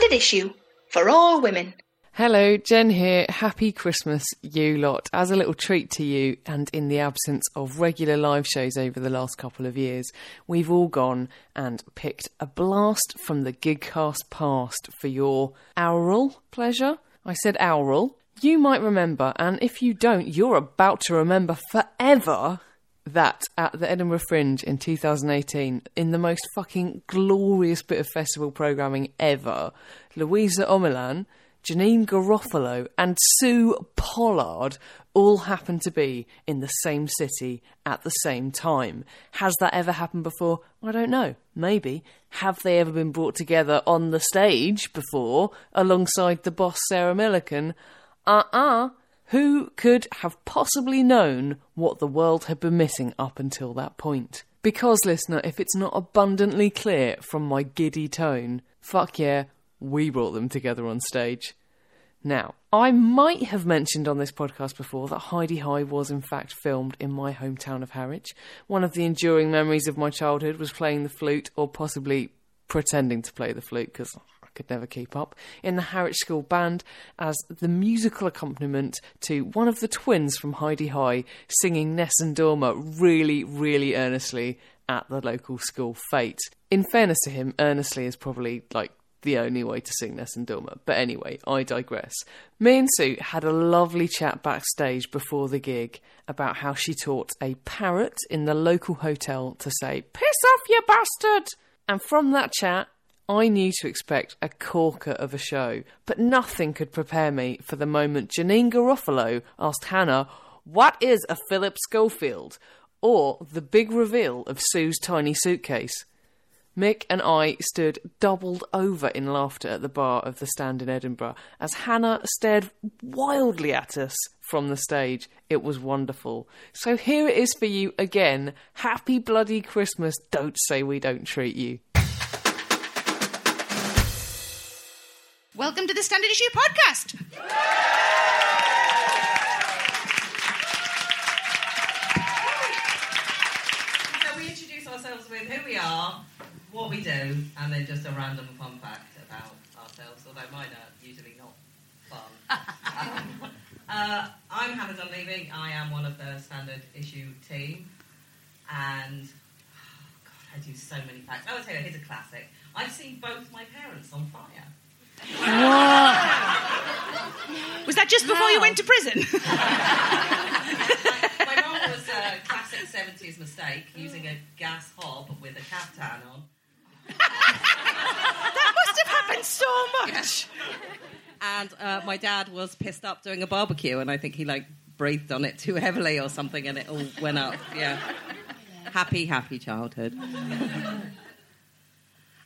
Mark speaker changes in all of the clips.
Speaker 1: standard issue for all women.
Speaker 2: Hello, Jen here. Happy Christmas, you lot. As a little treat to you, and in the absence of regular live shows over the last couple of years, we've all gone and picked a blast from the Gigcast past for your aural pleasure. I said aural. You might remember, and if you don't, you're about to remember forever that at the Edinburgh Fringe in 2018, in the most fucking glorious bit of festival programming ever, Luisa Omielan, Janeane Garofalo, and Su Pollard all happened to be in the same city at the same time. Has that ever happened before? I don't know. Maybe. Have they ever been brought together on the stage before alongside the boss Sarah Millican? Uh uh who could have possibly known what the world had been missing up until that point? Because, listener, if it's not abundantly clear from my giddy tone, fuck yeah, we brought them together on stage. Now, I might have mentioned on this podcast before that Hi-de-Hi was in fact filmed in my hometown of Harwich. One of the enduring memories of my childhood was playing the flute, or possibly pretending to play the flute, because could never keep up, in the Harwich School Band as the musical accompaniment to one of the twins from Hi-de-Hi Nessun Dorma really, really earnestly at the local school fete. In fairness to him, earnestly is probably like the only way to sing Nessun Dorma. But anyway, I digress. Me and Su had a lovely chat backstage before the gig about how she taught a parrot in the local hotel to say, Piss off, you bastard! And from that chat, I knew to expect a corker of a show, but nothing could prepare me for the moment Janeane Garofalo asked Hannah, What is a Philip Schofield? or the big reveal of Su's tiny suitcase. Mick and I stood doubled over in laughter at the bar of the stand in Edinburgh as Hannah stared wildly at us from the stage. It was wonderful. So here it is for you again. Happy bloody Christmas. Don't say we don't treat you.
Speaker 3: Welcome to the Standard Issue Podcast.
Speaker 4: So we introduce ourselves with who we are, what we do, and then just a random fun fact about ourselves, although mine are usually not fun. uh, I'm Hannah Dunleavy. I am one of the Standard Issue team. And, oh God, I do so many facts. Oh, I'll tell you, here's a classic. I've seen both my parents on fire.
Speaker 3: Was that just before you went to prison?
Speaker 4: my mum was a classic 70s mistake, using a gas hob with a caftan on.
Speaker 3: that must have happened so much.
Speaker 4: And uh, my dad was pissed up doing a barbecue, and I think he like breathed on it too heavily or something, and it all went up. Yeah. Happy, happy childhood.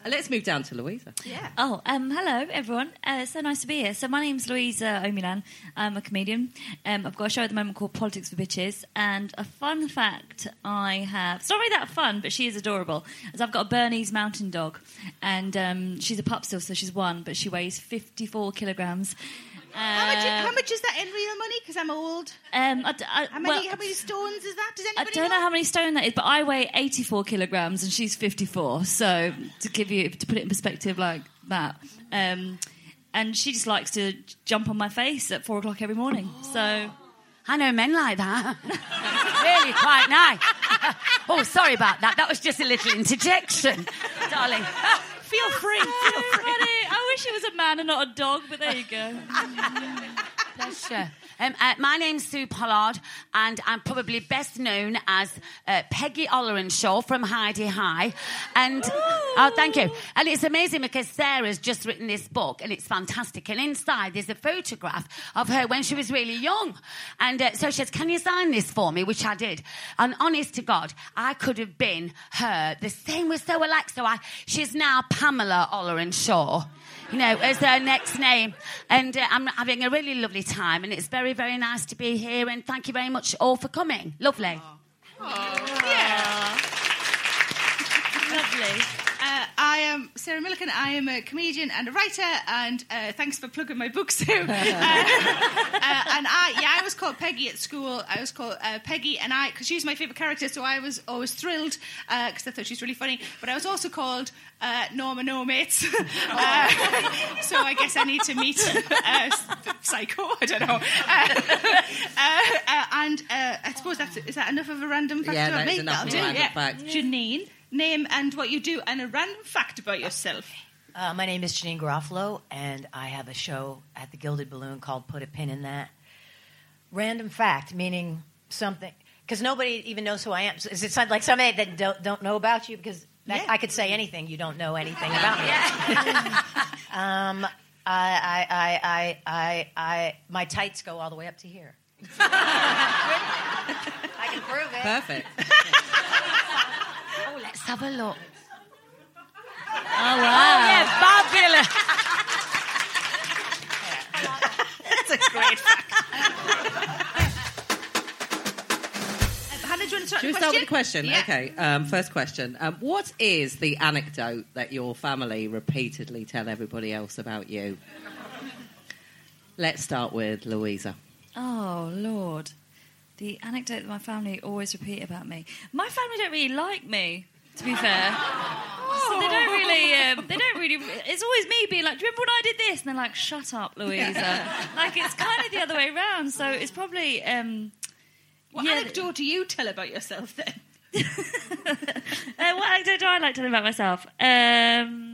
Speaker 4: Uh, let's move down to Luisa.
Speaker 3: Yeah.
Speaker 5: Oh, um, hello everyone. Uh, so nice to be here. So my name's Luisa Omielan. I'm a comedian. Um, I've got a show at the moment called Politics for Bitches. And a fun fact I have, it's not really that fun, but she is adorable, is I've got a Bernese mountain dog. And um, she's a pup still, so she's one, but she weighs 54 kilograms.
Speaker 3: How much, how much is that in real money? Because I'm old.
Speaker 5: Um, I, I,
Speaker 3: How many,
Speaker 5: well,
Speaker 3: how many stones is that? Does
Speaker 5: I don't know how many stone that is, but I weigh 84 kilograms and she's 54. So to give you to put it in perspective like that, um, and she just likes to jump on my face at four o'clock every morning. So
Speaker 6: I know men like that. really quite nice. oh, sorry about that. That was just a little interjection, darling.
Speaker 3: Feel free. Feel free.
Speaker 5: Wish it was a man and not a dog, but there you go.
Speaker 6: Pleasure. Um, uh, my name's Su Pollard, and I'm probably best known as uh, Peggy Ollerenshaw from Hi-de-Hi. And oh, thank you. And it's amazing because Sarah's just written this book, and it's fantastic. And inside there's a photograph of her when she was really young. And uh, so she says, "Can you sign this for me?" Which I did. And honest to God, I could have been her. The same was so alike. So I, she's now Pamela Ollerenshaw you know, as her next name. And uh, I'm having a really lovely time, and it's very, very nice to be here. And thank you very much all for coming. Lovely.
Speaker 3: Yeah.
Speaker 5: Lovely.
Speaker 3: Uh, I am Sarah Millican. I am a comedian and a writer, and uh, thanks for plugging my book, Su. Uh, uh, and I, yeah, I was called Peggy at school. I was called uh, Peggy, and I because she's my favorite character, so I was always thrilled because I thought she's really funny. But I was also called uh, Norma No Mates. uh, so I guess I need to meet uh, Psycho. I don't know. Uh, uh, uh, and uh, I suppose that's is that enough of a random fact
Speaker 4: Yeah,
Speaker 3: about me? That'll do, yeah.
Speaker 4: fact.
Speaker 3: Janeane, name and what you do, and a random fact about yourself.
Speaker 7: Uh, my name is Janeane Garofalo, and I have a show at the Gilded Balloon called Put a Pin in That. Random fact, meaning something, because nobody even knows who I am. So Is it some- like somebody that don't, don't know about you? Because that,
Speaker 3: Yeah.
Speaker 7: I could say anything, you don't know anything about me. um, I, I, I, I, I, I, my tights go all the way up to here. I can prove it.
Speaker 4: Perfect.
Speaker 6: Oh, let's have a look.
Speaker 5: Oh wow!
Speaker 6: Yeah, fabulous.
Speaker 3: That's a great fact. Hannah, do you want to start
Speaker 4: Should we start with
Speaker 3: question?
Speaker 4: the question?
Speaker 3: Yeah.
Speaker 4: Okay. Um, first question. Um, what is the anecdote that your family repeatedly tell everybody else about you? Let's start with Luisa.
Speaker 5: Oh Lord, the anecdote that my family always repeat about me. My family don't really like me, to be fair. So they don't really. Um, they don't really. It's always me being like, "Do you remember when I did this?" And they're like, "Shut up, Luisa." like it's kind of the other way around. So it's probably. Um,
Speaker 3: What
Speaker 5: yeah,
Speaker 3: anecdote do you tell about yourself then?
Speaker 5: Uh, what anecdote do I like telling about myself? Um,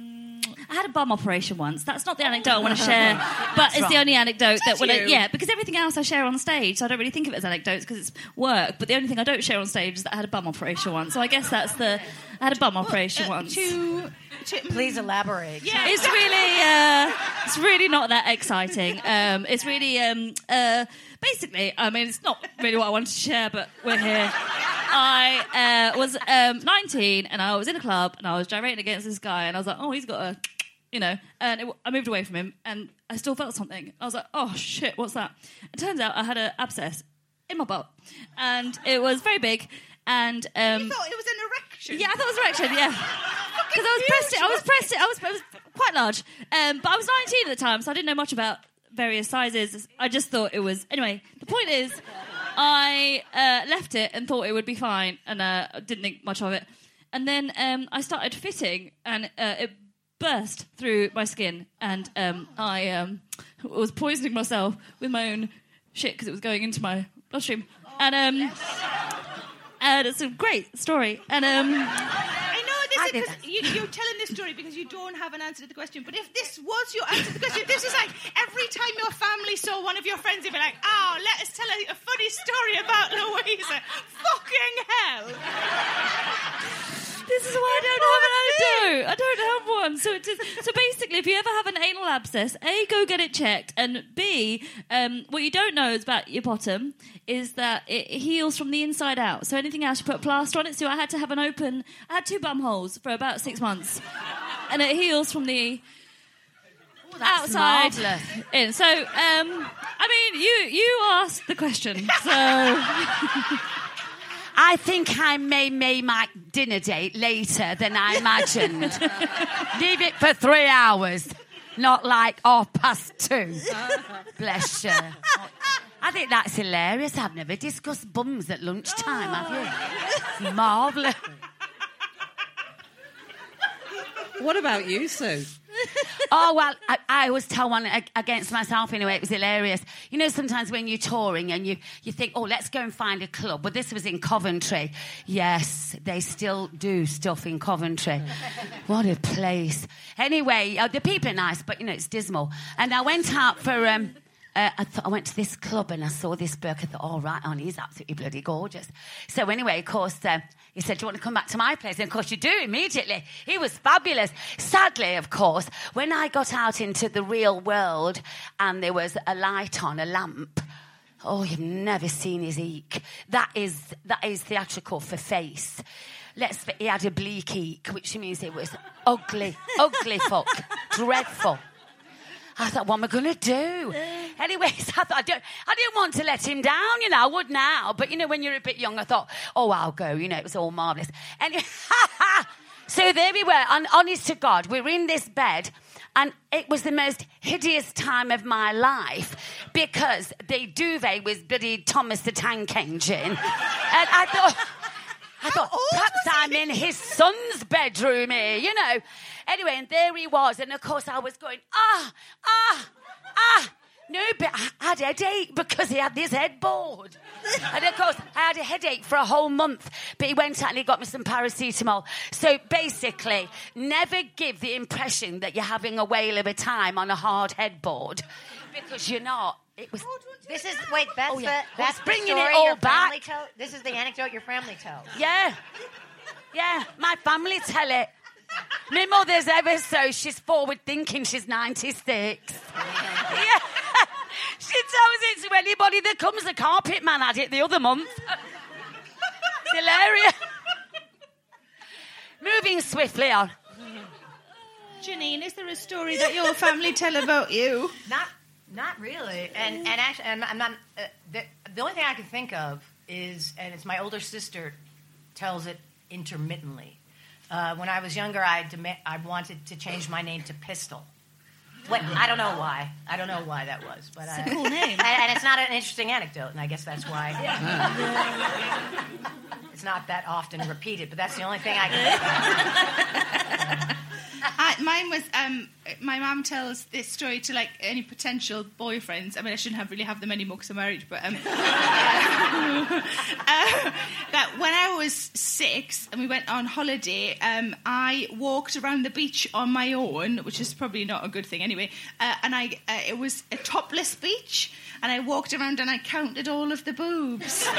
Speaker 5: I had a bum operation once. That's not the anecdote I want to share, but it's the only anecdote that when I,
Speaker 3: you?
Speaker 5: yeah, because everything else I share on stage, so I don't really think of it as anecdotes because it's work. But the only thing I don't share on stage is that I had a bum operation once. So I guess that's the I had a bum operation
Speaker 3: Uh,
Speaker 5: once.
Speaker 3: To, to,
Speaker 7: Please elaborate.
Speaker 3: Yeah.
Speaker 5: It's really, uh, it's really not that exciting. Um, it's really, um, uh, basically, I mean, it's not really what I wanted to share, but we're here. I uh, was um, 19 and I was in a club and I was gyrating against this guy and I was like, oh, he's got a, you know, and it, I moved away from him and I still felt something. I was like, oh shit, what's that? It turns out I had an abscess in my butt and it was very big and um,
Speaker 3: You thought it was an erection.
Speaker 5: yeah, I thought it was an erection. Yeah, because I was pressed it. I was pressed it. I was, I was quite large, um, but I was 19 at the time, so I didn't know much about various sizes. I just thought it was. Anyway, the point is, I uh, left it and thought it would be fine, and uh, didn't think much of it. And then um, I started fitting, and uh, it burst through my skin, and um, I um, was poisoning myself with my own shit because it was going into my bloodstream. And um, and it's a great story. And um,
Speaker 3: I know this
Speaker 6: I
Speaker 3: is because you, you're telling this story because you don't have an answer to the question. But if this was your answer to the question, if this is like every time your family saw one of your friends, they'd be like, "Oh, let us tell a, a funny story about Luisa." Fucking hell!
Speaker 5: This is why I don't have an anecdote. I don't have one. So it is, so basically, if you ever have an anal abscess, a go get it checked, and b um, what you don't know is about your bottom is that it heals from the inside out. So anything else, you put plaster on it. So I had to have an open. I had two bum holes for about six months, and it heals from the
Speaker 6: That's
Speaker 5: outside
Speaker 6: marvellous.
Speaker 5: in. So, um, I mean, you you asked the question, so
Speaker 6: I think I may make my dinner date later than I imagined. Leave it for three hours, not like half past two. Bless you. I think that's hilarious. I've never discussed bums at lunchtime, have you? Oh. It's marvellous.
Speaker 4: What about you, Su?
Speaker 6: Oh, well, I, I always tell one against myself anyway. It was hilarious. You know, sometimes when you're touring and you, you think, oh, let's go and find a club. But this was in Coventry. Yes, they still do stuff in Coventry. what a place. Anyway, uh, the people are nice, but, you know, it's dismal. And I went out for. Um, uh, I, thought, I went to this club and I saw this bloke. I thought, all right, on, he's absolutely bloody gorgeous. So anyway, of course, uh, he said, do you want to come back to my place? And of course you do immediately. He was fabulous. Sadly, of course, when I got out into the real world and there was a light on, a lamp, oh, you've never seen his eek. That is, that is theatrical for face. Let's, he had a bleak eek, which means it was ugly, ugly fuck, dreadful. I thought, what am I going to do? Anyways, I thought, I, don't, I didn't want to let him down, you know, I would now. But, you know, when you're a bit young, I thought, oh, I'll go. You know, it was all marvellous. Anyway, so there we were, on, honest to God, we were in this bed And it was the most hideous time of my life because the duvet was bloody Thomas the Tank Engine. and I thought, I thought, perhaps I'm in his son's bedroom here, you know. Anyway, and there he was. And of course, I was going, ah, ah, ah. No, but I had a headache because he had this headboard. and of course, I had a headache for a whole month, but he went out and he got me some paracetamol. So basically, never give the impression that you're having a whale of a time on a hard headboard because you're not. It was.
Speaker 7: This is wait. That's
Speaker 6: Oh, yeah.
Speaker 7: the that's
Speaker 6: It's
Speaker 7: the
Speaker 6: bringing it all back.
Speaker 7: Tell, this is the anecdote your family tells.
Speaker 6: Yeah. Yeah, my family tell it. My mother's ever so, she's forward thinking, she's 96. yeah. She tells it to anybody that comes. The carpet man had it the other month. It's hilarious. Moving swiftly on.
Speaker 3: Janeane, is there a story that your family tell about you?
Speaker 7: Not not really. And and actually, and I'm not. Uh, the, the only thing I can think of is, and it's my older sister tells it intermittently. Uh, when I was younger, I I wanted to change my name to Pistol. What, I don't know why. I don't know why that was, but it's I,
Speaker 5: a cool name.
Speaker 7: and, and it's not an interesting anecdote, and I guess that's why it's not that often repeated. But that's the only thing I can.
Speaker 3: I, mine was um, my mum tells this story to like any potential boyfriends. I mean, I shouldn't have really have them anymore because I'm married. But um, uh, that when I was six and we went on holiday, um, I walked around the beach on my own, which is probably not a good thing anyway. Uh, and I uh, it was a topless beach, and I walked around and I counted all of the boobs.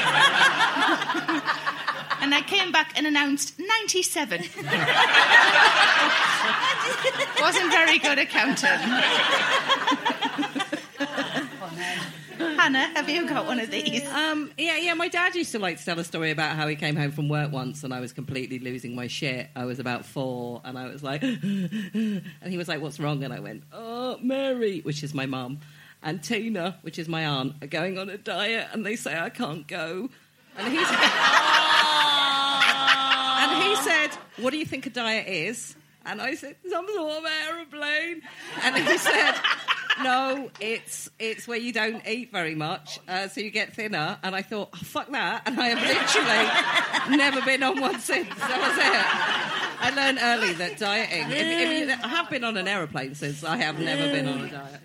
Speaker 3: and I came back and announced ninety-seven. Wasn't very good at counting. Hannah, have you got one of these?
Speaker 4: Um, yeah, yeah. My dad used to like to tell a story about how he came home from work once and I was completely losing my shit. I was about four and I was like, and he was like, "What's wrong?" And I went, "Oh, Mary," which is my mum, and Tina, which is my aunt, are going on a diet and they say I can't go. And he said, and he said, "What do you think a diet is?" And I said, "Some sort of aeroplane." And he said. No, it's it's where you don't eat very much, uh, so you get thinner. And I thought, oh, fuck that. And I have literally never been on one since. That was it. I learned early that dieting. If, if you, I have been on an aeroplane since. I have never been on a diet.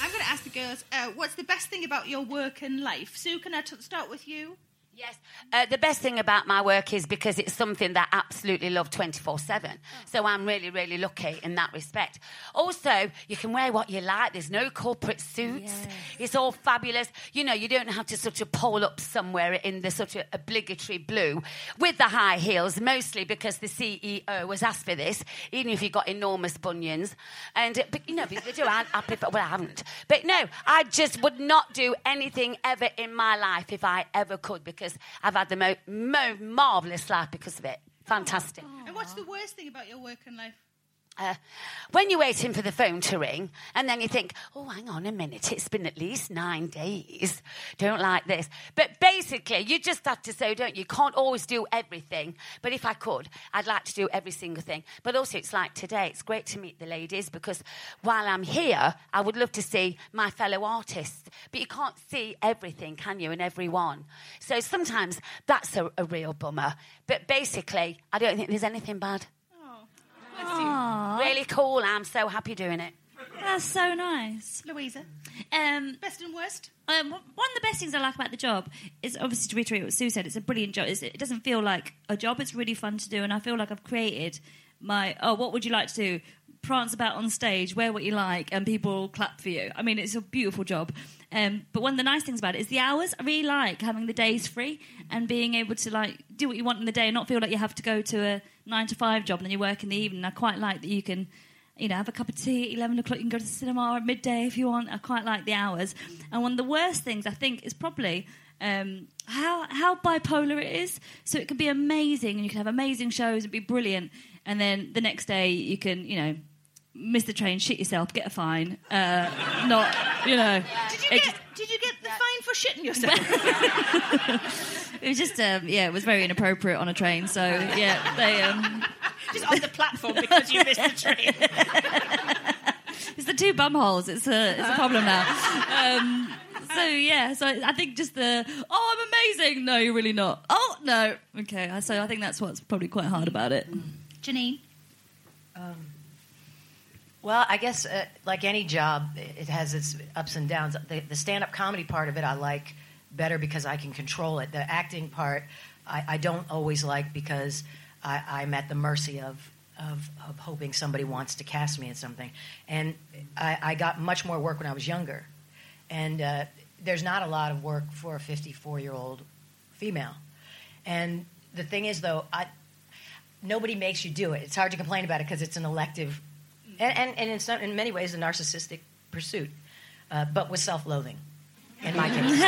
Speaker 3: I'm going to ask the girls, uh, what's the best thing about your work and life? Sue, can I t- start with you?
Speaker 6: Yes. Uh, the best thing about my work is because it's something that I absolutely love 24 7. So I'm really, really lucky in that respect. Also, you can wear what you like. There's no corporate suits. It's all fabulous. You know, you don't have to sort of pole up somewhere in the sort of obligatory blue with the high heels, mostly because the CEO was asked for this, even if you've got enormous bunions. And, uh, but, you know, they do. I, I prefer, well, I haven't. But no, I just would not do anything ever in my life if I ever could because I've had the most mo- marvellous life because of it. Fantastic.
Speaker 3: And what's the worst thing about your work and life?
Speaker 6: Uh, when you're waiting for the phone to ring, and then you think, oh, hang on a minute, it's been at least nine days. Don't like this. But basically, you just have to say, don't you? Can't always do everything. But if I could, I'd like to do every single thing. But also, it's like today, it's great to meet the ladies because while I'm here, I would love to see my fellow artists. But you can't see everything, can you, and everyone? So sometimes that's a, a real bummer. But basically, I don't think there's anything bad.
Speaker 5: Aw,
Speaker 6: Really cool. I'm so happy doing it.
Speaker 5: that's so nice.
Speaker 3: Luisa,
Speaker 5: Um,
Speaker 3: best and worst?
Speaker 5: um, one of the best things I like about the job is obviously to reiterate what Su said. It's a brilliant job. It's, it doesn't feel like a job. It's really fun to do, and I feel like I've created my. Oh, what would you like to do? Prance about on stage, wear what you like, and people clap for you. I mean, it's a beautiful job. Um, but one of the nice things about it is the hours. I really like having the days free and being able to like do what you want in the day and not feel like you have to go to a nine to five job and then you work in the evening. I quite like that you can you know, have a cup of tea at 11 o'clock. You can go to the cinema at midday if you want. I quite like the hours. And one of the worst things, I think, is probably um, how, how bipolar it is. So it can be amazing and you can have amazing shows and be brilliant. And then the next day you can, you know, miss the train, shit yourself, get a fine. Uh, not, you know.
Speaker 3: Did you
Speaker 5: it
Speaker 3: get, did you get the fine for shitting yourself?
Speaker 5: It was just, um, yeah, it was very inappropriate on a train. So, yeah, they. Um,
Speaker 3: Just on the platform because you missed the train.
Speaker 5: It's the two bum holes. It's a it's a problem now. Um, so yeah, so I think just the oh I'm amazing. No, you're really not. Oh no. Okay, so I think that's what's probably quite hard about it.
Speaker 3: Janeane.
Speaker 7: Well, I guess uh, like any job, it has its ups and downs. The, the stand-up comedy part of it, I like better because I can control it. The acting part, I, I don't always like because I, I'm at the mercy of, of of hoping somebody wants to cast me in something. And I, I got much more work when I was younger, and uh, there's not a lot of work for a 54-year-old female. And the thing is, though, I, nobody makes you do it. It's hard to complain about it because it's an elective, and, and, and in, some, in many ways, a narcissistic pursuit, uh, but with self loathing, in my case.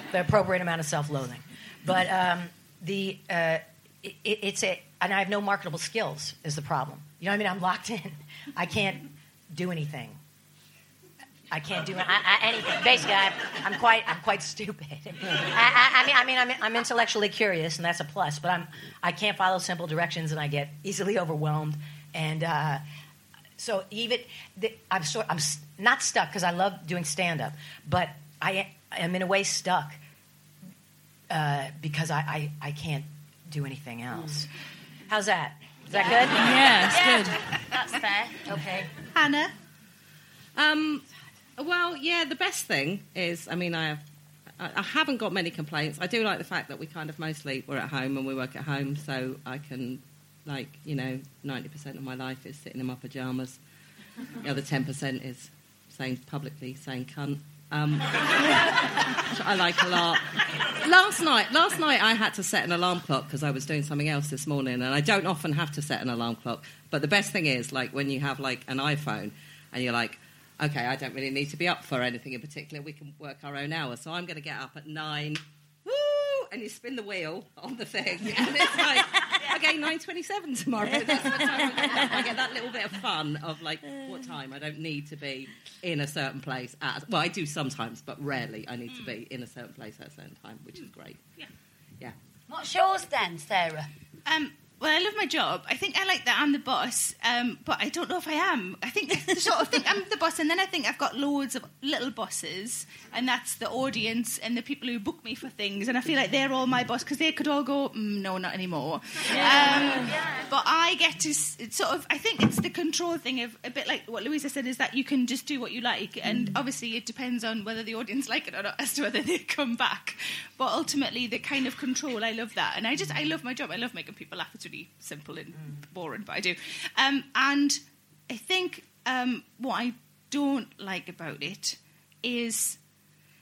Speaker 7: the appropriate amount of self loathing. But um, the, uh, it, it's a, and I have no marketable skills, is the problem. You know what I mean? I'm locked in. I can't do anything. I can't do I, I, anything. Basically, I, I'm quite, I'm quite stupid. I mean, I mean, I'm, I'm intellectually curious, and that's a plus. But I'm, I can't follow simple directions, and I get easily overwhelmed. And uh, so, even the, I'm sort, I'm not stuck because I love doing stand up, but I am in a way stuck uh, because I, I, I can't do anything else. How's that? Is that good?
Speaker 5: Yeah, it's good.
Speaker 6: That's fair.
Speaker 7: Okay.
Speaker 3: Hannah.
Speaker 4: Um, well, yeah, the best thing is, I mean, I have, I I haven't got many complaints. I do like the fact that we kind of mostly we're at home and we work at home, so I can, like, you know, ninety percent of my life is sitting in my pajamas. The other ten percent is saying publicly saying cunt. Um, I like a lot. Last night, last night I had to set an alarm clock because I was doing something else this morning, and I don't often have to set an alarm clock. But the best thing is, like, when you have like an iPhone, and you're like, okay, I don't really need to be up for anything in particular. We can work our own hours, so I'm going to get up at nine. Woo! And you spin the wheel on the thing, and it's like, okay, nine twenty-seven tomorrow. That's what time I get. I get that little bit of fun of like, what time? I don't need to be in a certain place at. Well, I do sometimes, but rarely. I need to be in a certain place at a certain time, which is great.
Speaker 3: Yeah.
Speaker 4: Yeah.
Speaker 6: What's yours then, Sarah?
Speaker 3: Um, well, I love my job. I think I like that I'm the boss, um, but I don't know if I am. I think I sort of think I'm the boss, and then I think I've got loads of little bosses, and that's the audience and the people who book me for things, and I feel like they're all my boss because they could all go, mm, no, not anymore. Um, but I get to it's sort of. I think it's the control thing of a bit like what Luisa said is that you can just do what you like, and obviously it depends on whether the audience like it or not as to whether they come back. But ultimately, the kind of control, I love that, and I just I love my job. I love making people laugh. It's really simple and boring, but I do. Um, and I think um, what I don't like about it is,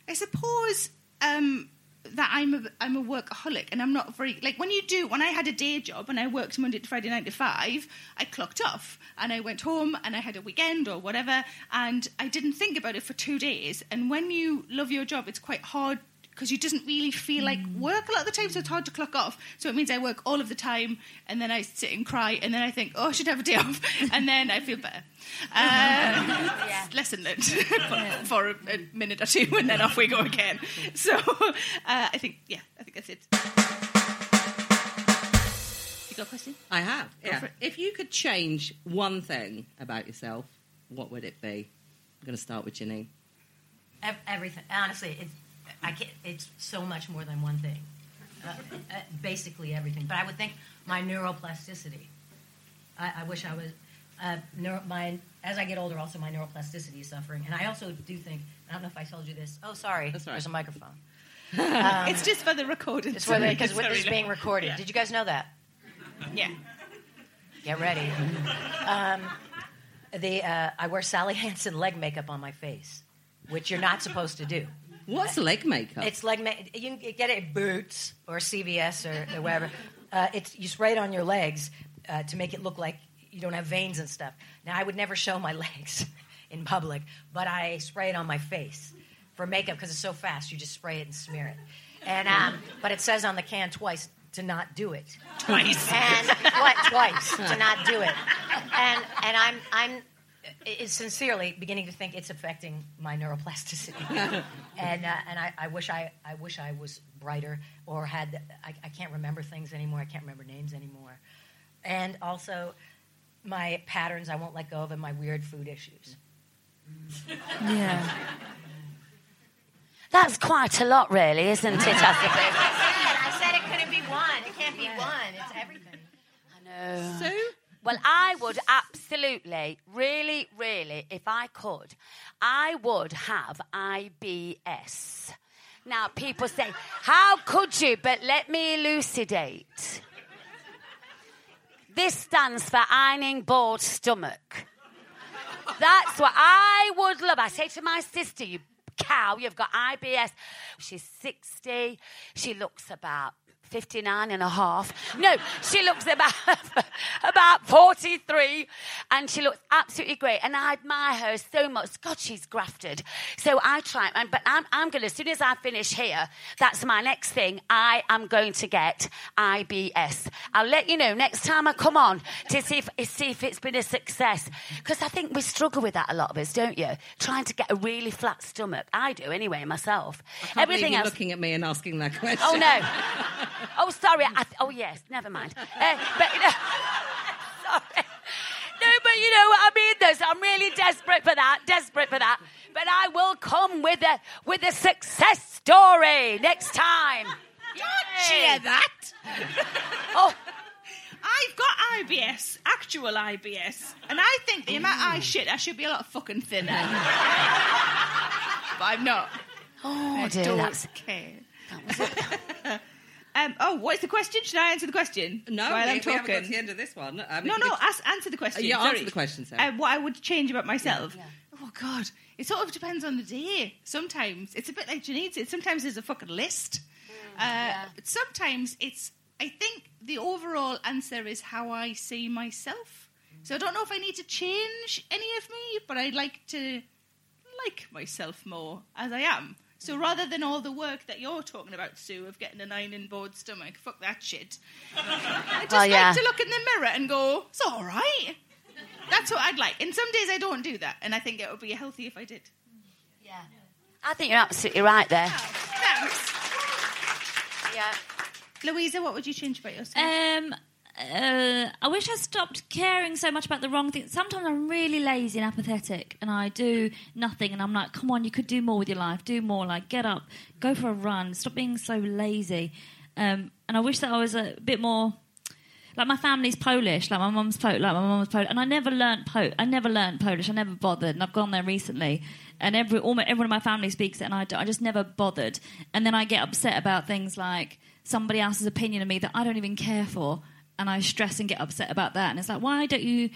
Speaker 3: I suppose. Um, that I'm a, I'm a workaholic and I'm not very like when you do when I had a day job and I worked Monday to Friday nine to five I clocked off and I went home and I had a weekend or whatever and I didn't think about it for two days and when you love your job it's quite hard because you doesn't really feel like work a lot of the time so it's hard to clock off so it means I work all of the time and then I sit and cry and then I think oh I should have a day off and then I feel better uh, lesson learned for, for a, a minute or two and then off we go again so uh, I think yeah I think that's it you got a question
Speaker 4: I have.
Speaker 3: Go
Speaker 4: Yeah. If you could change one thing about yourself, what would it be? I'm going to start with Janeane.
Speaker 7: Ev- everything. Honestly, it's I can't, it's so much more than one thing. Uh, uh, basically everything. But I would think my neuroplasticity. I, I wish I was. Uh, neuro, my as I get older, also my neuroplasticity is suffering, and I also do think. I don't know if I told you this. Oh, sorry.
Speaker 4: Right.
Speaker 7: There's a microphone.
Speaker 3: it's just for the recording
Speaker 7: It's where because
Speaker 3: Sorry,
Speaker 7: this is being recorded.
Speaker 3: Yeah.
Speaker 7: Did you guys know that?
Speaker 3: yeah
Speaker 7: Get ready. um, the uh, I wear Sally Hansen leg makeup on my face, which you're not supposed to do.
Speaker 4: What's leg makeup?
Speaker 7: It's like ma- you can get it at Boots or CVS or, or wherever. Uh, it's you spray it on your legs uh, to make it look like you don't have veins and stuff. Now I would never show my legs in public, but I spray it on my face for makeup because it's so fast. You just spray it and smear it. And um, but it says on the can twice to not do it.
Speaker 3: twice
Speaker 7: And what twice to not do it. And and I'm I'm i- sincerely beginning to think it's affecting my neuroplasticity. and uh, and I, I wish I I wish I was brighter or had I, I can't remember things anymore. I can't remember names anymore. And also, my patterns I won't let go of and my weird food issues.
Speaker 5: Yeah.
Speaker 6: That's quite a lot, really, isn't it? I suppose.
Speaker 7: I said it couldn't be one. It can't be one. It's everything. I know.
Speaker 3: So,
Speaker 6: Well, I would absolutely, really, really, if I could, I would have IBS. Now, people say, how could you? But let me elucidate. This stands for ironing board stomach. That's what I would love. I say to my sister, you cow, you've got IBS. She's 60. She looks about 59 and a half. No, she looks about, about 43 and she looks absolutely great. And I admire her so much. God, she's grafted. So I try, but I'm, I'm going to, as soon as I finish here, that's my next thing. I am going to get IBS. I'll let you know next time I come on to see if, see if it's been a success. Because I think we struggle with that, a lot of us, don't you? Trying to get a really flat stomach. I do anyway, myself.
Speaker 4: Believe you're looking at me and asking that question.
Speaker 6: Oh no. Oh sorry. I th- oh yes. Never mind. Uh, but sorry. No, but you know what I mean. So I'm really desperate for that. Desperate for that. But I will come with a with a success story next time.
Speaker 3: cheer
Speaker 6: Yay.
Speaker 3: that.
Speaker 6: Oh,
Speaker 3: I've got IBS, actual IBS, and I think the amount I shit, I should be a lot fucking thinner. but I'm not.
Speaker 6: oh
Speaker 3: I
Speaker 6: dear.
Speaker 3: don't
Speaker 6: That's
Speaker 3: care. um, oh, what's the question? Should I answer the question
Speaker 4: No,
Speaker 3: while
Speaker 4: we,
Speaker 3: I'm
Speaker 4: we haven't got to
Speaker 3: talking?
Speaker 4: the end of this one. Um,
Speaker 3: No, no, ask, answer the question.
Speaker 4: Uh, yeah,
Speaker 3: Sorry.
Speaker 4: answer the question, Sarah.
Speaker 3: Uh, what I would change about myself. Oh God, it sort of depends on the day. Sometimes it's a bit like Janeane said. Sometimes there's a fucking list. Uh, but sometimes it's. I think the overall answer is how I see myself. So I don't know if I need to change any of me, but I'd like to like myself more as I am. So rather than all the work that you're talking about, Su, of getting a nine in board stomach, fuck that shit. I just
Speaker 6: Well, yeah.
Speaker 3: like to look in the mirror and go, it's all right. That's what I'd like. And some days I don't do that, and I think it would be healthy if I did. Yeah.
Speaker 6: I think you're absolutely right there.
Speaker 3: Thanks.
Speaker 6: Yeah.
Speaker 3: Luisa, what would you change about yourself?
Speaker 5: Um, uh, I wish I stopped caring so much about the wrong things. Sometimes I'm really lazy and apathetic, and I do nothing. And I'm like, "Come on, you could do more with your life. Do more. Like, get up, go for a run. Stop being so lazy." Um, and I wish that I was a bit more. Like my family's Polish, like my mum's Polish, like my mum was Polish, and I never learnt po- I never learnt Polish. I never bothered, and I've gone there recently, and every almost everyone in my family speaks it, and I, I just never bothered. And then I get upset about things like somebody else's opinion of me that I don't even care for, and I stress and get upset about that. And it's like, why don't you?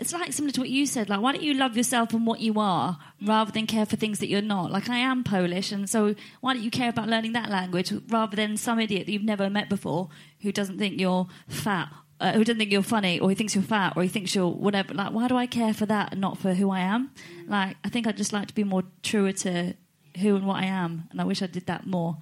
Speaker 5: It's like similar to what you said. Like, why don't you love yourself and what you are rather than care for things that you're not? Like, I am Polish, and so why don't you care about learning that language rather than some idiot that you've never met before who doesn't think you're fat, uh, who doesn't think you're funny, or he thinks you're fat, or he thinks you're whatever. Like, why do I care for that and not for who I am? Like, I think I'd just like to be more truer to who and what I am, and I wish I did that more.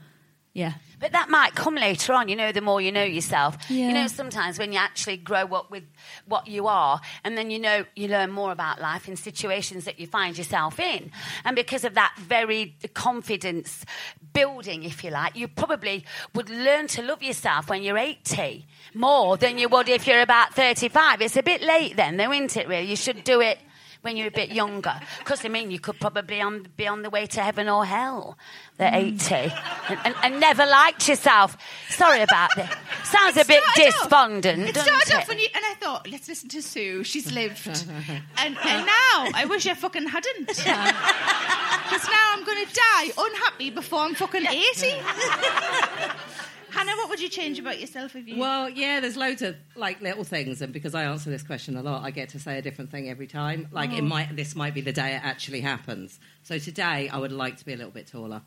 Speaker 5: Yeah.
Speaker 6: But that might come later on, you know, the more you know yourself. You know, sometimes when you actually grow up with what you are, and then you know, you learn more about life in situations that you find yourself in. And because of that very confidence building, if you like, you probably would learn to love yourself when you're 80 more than you would if you're about 35. It's a bit late then, though, isn't it, really? You should do it when you're a bit younger. Because, I mean, you could probably on, be on the way to heaven or hell at mm. 80 and, and, and never liked yourself. Sorry about this. Sounds a bit
Speaker 3: started off-
Speaker 6: despondent,
Speaker 3: It started off, and, you, and I thought, let's listen to Su. She's lived, and, and now I wish I fucking hadn't, because now I'm going to die unhappy before I'm fucking eighty. Hannah, what would you change about yourself if you?
Speaker 4: Well, yeah, there's loads of like little things, and because I answer this question a lot, I get to say a different thing every time. Like
Speaker 3: Oh.
Speaker 4: it might, this might be the day it actually happens. So today, I would like to be a little bit taller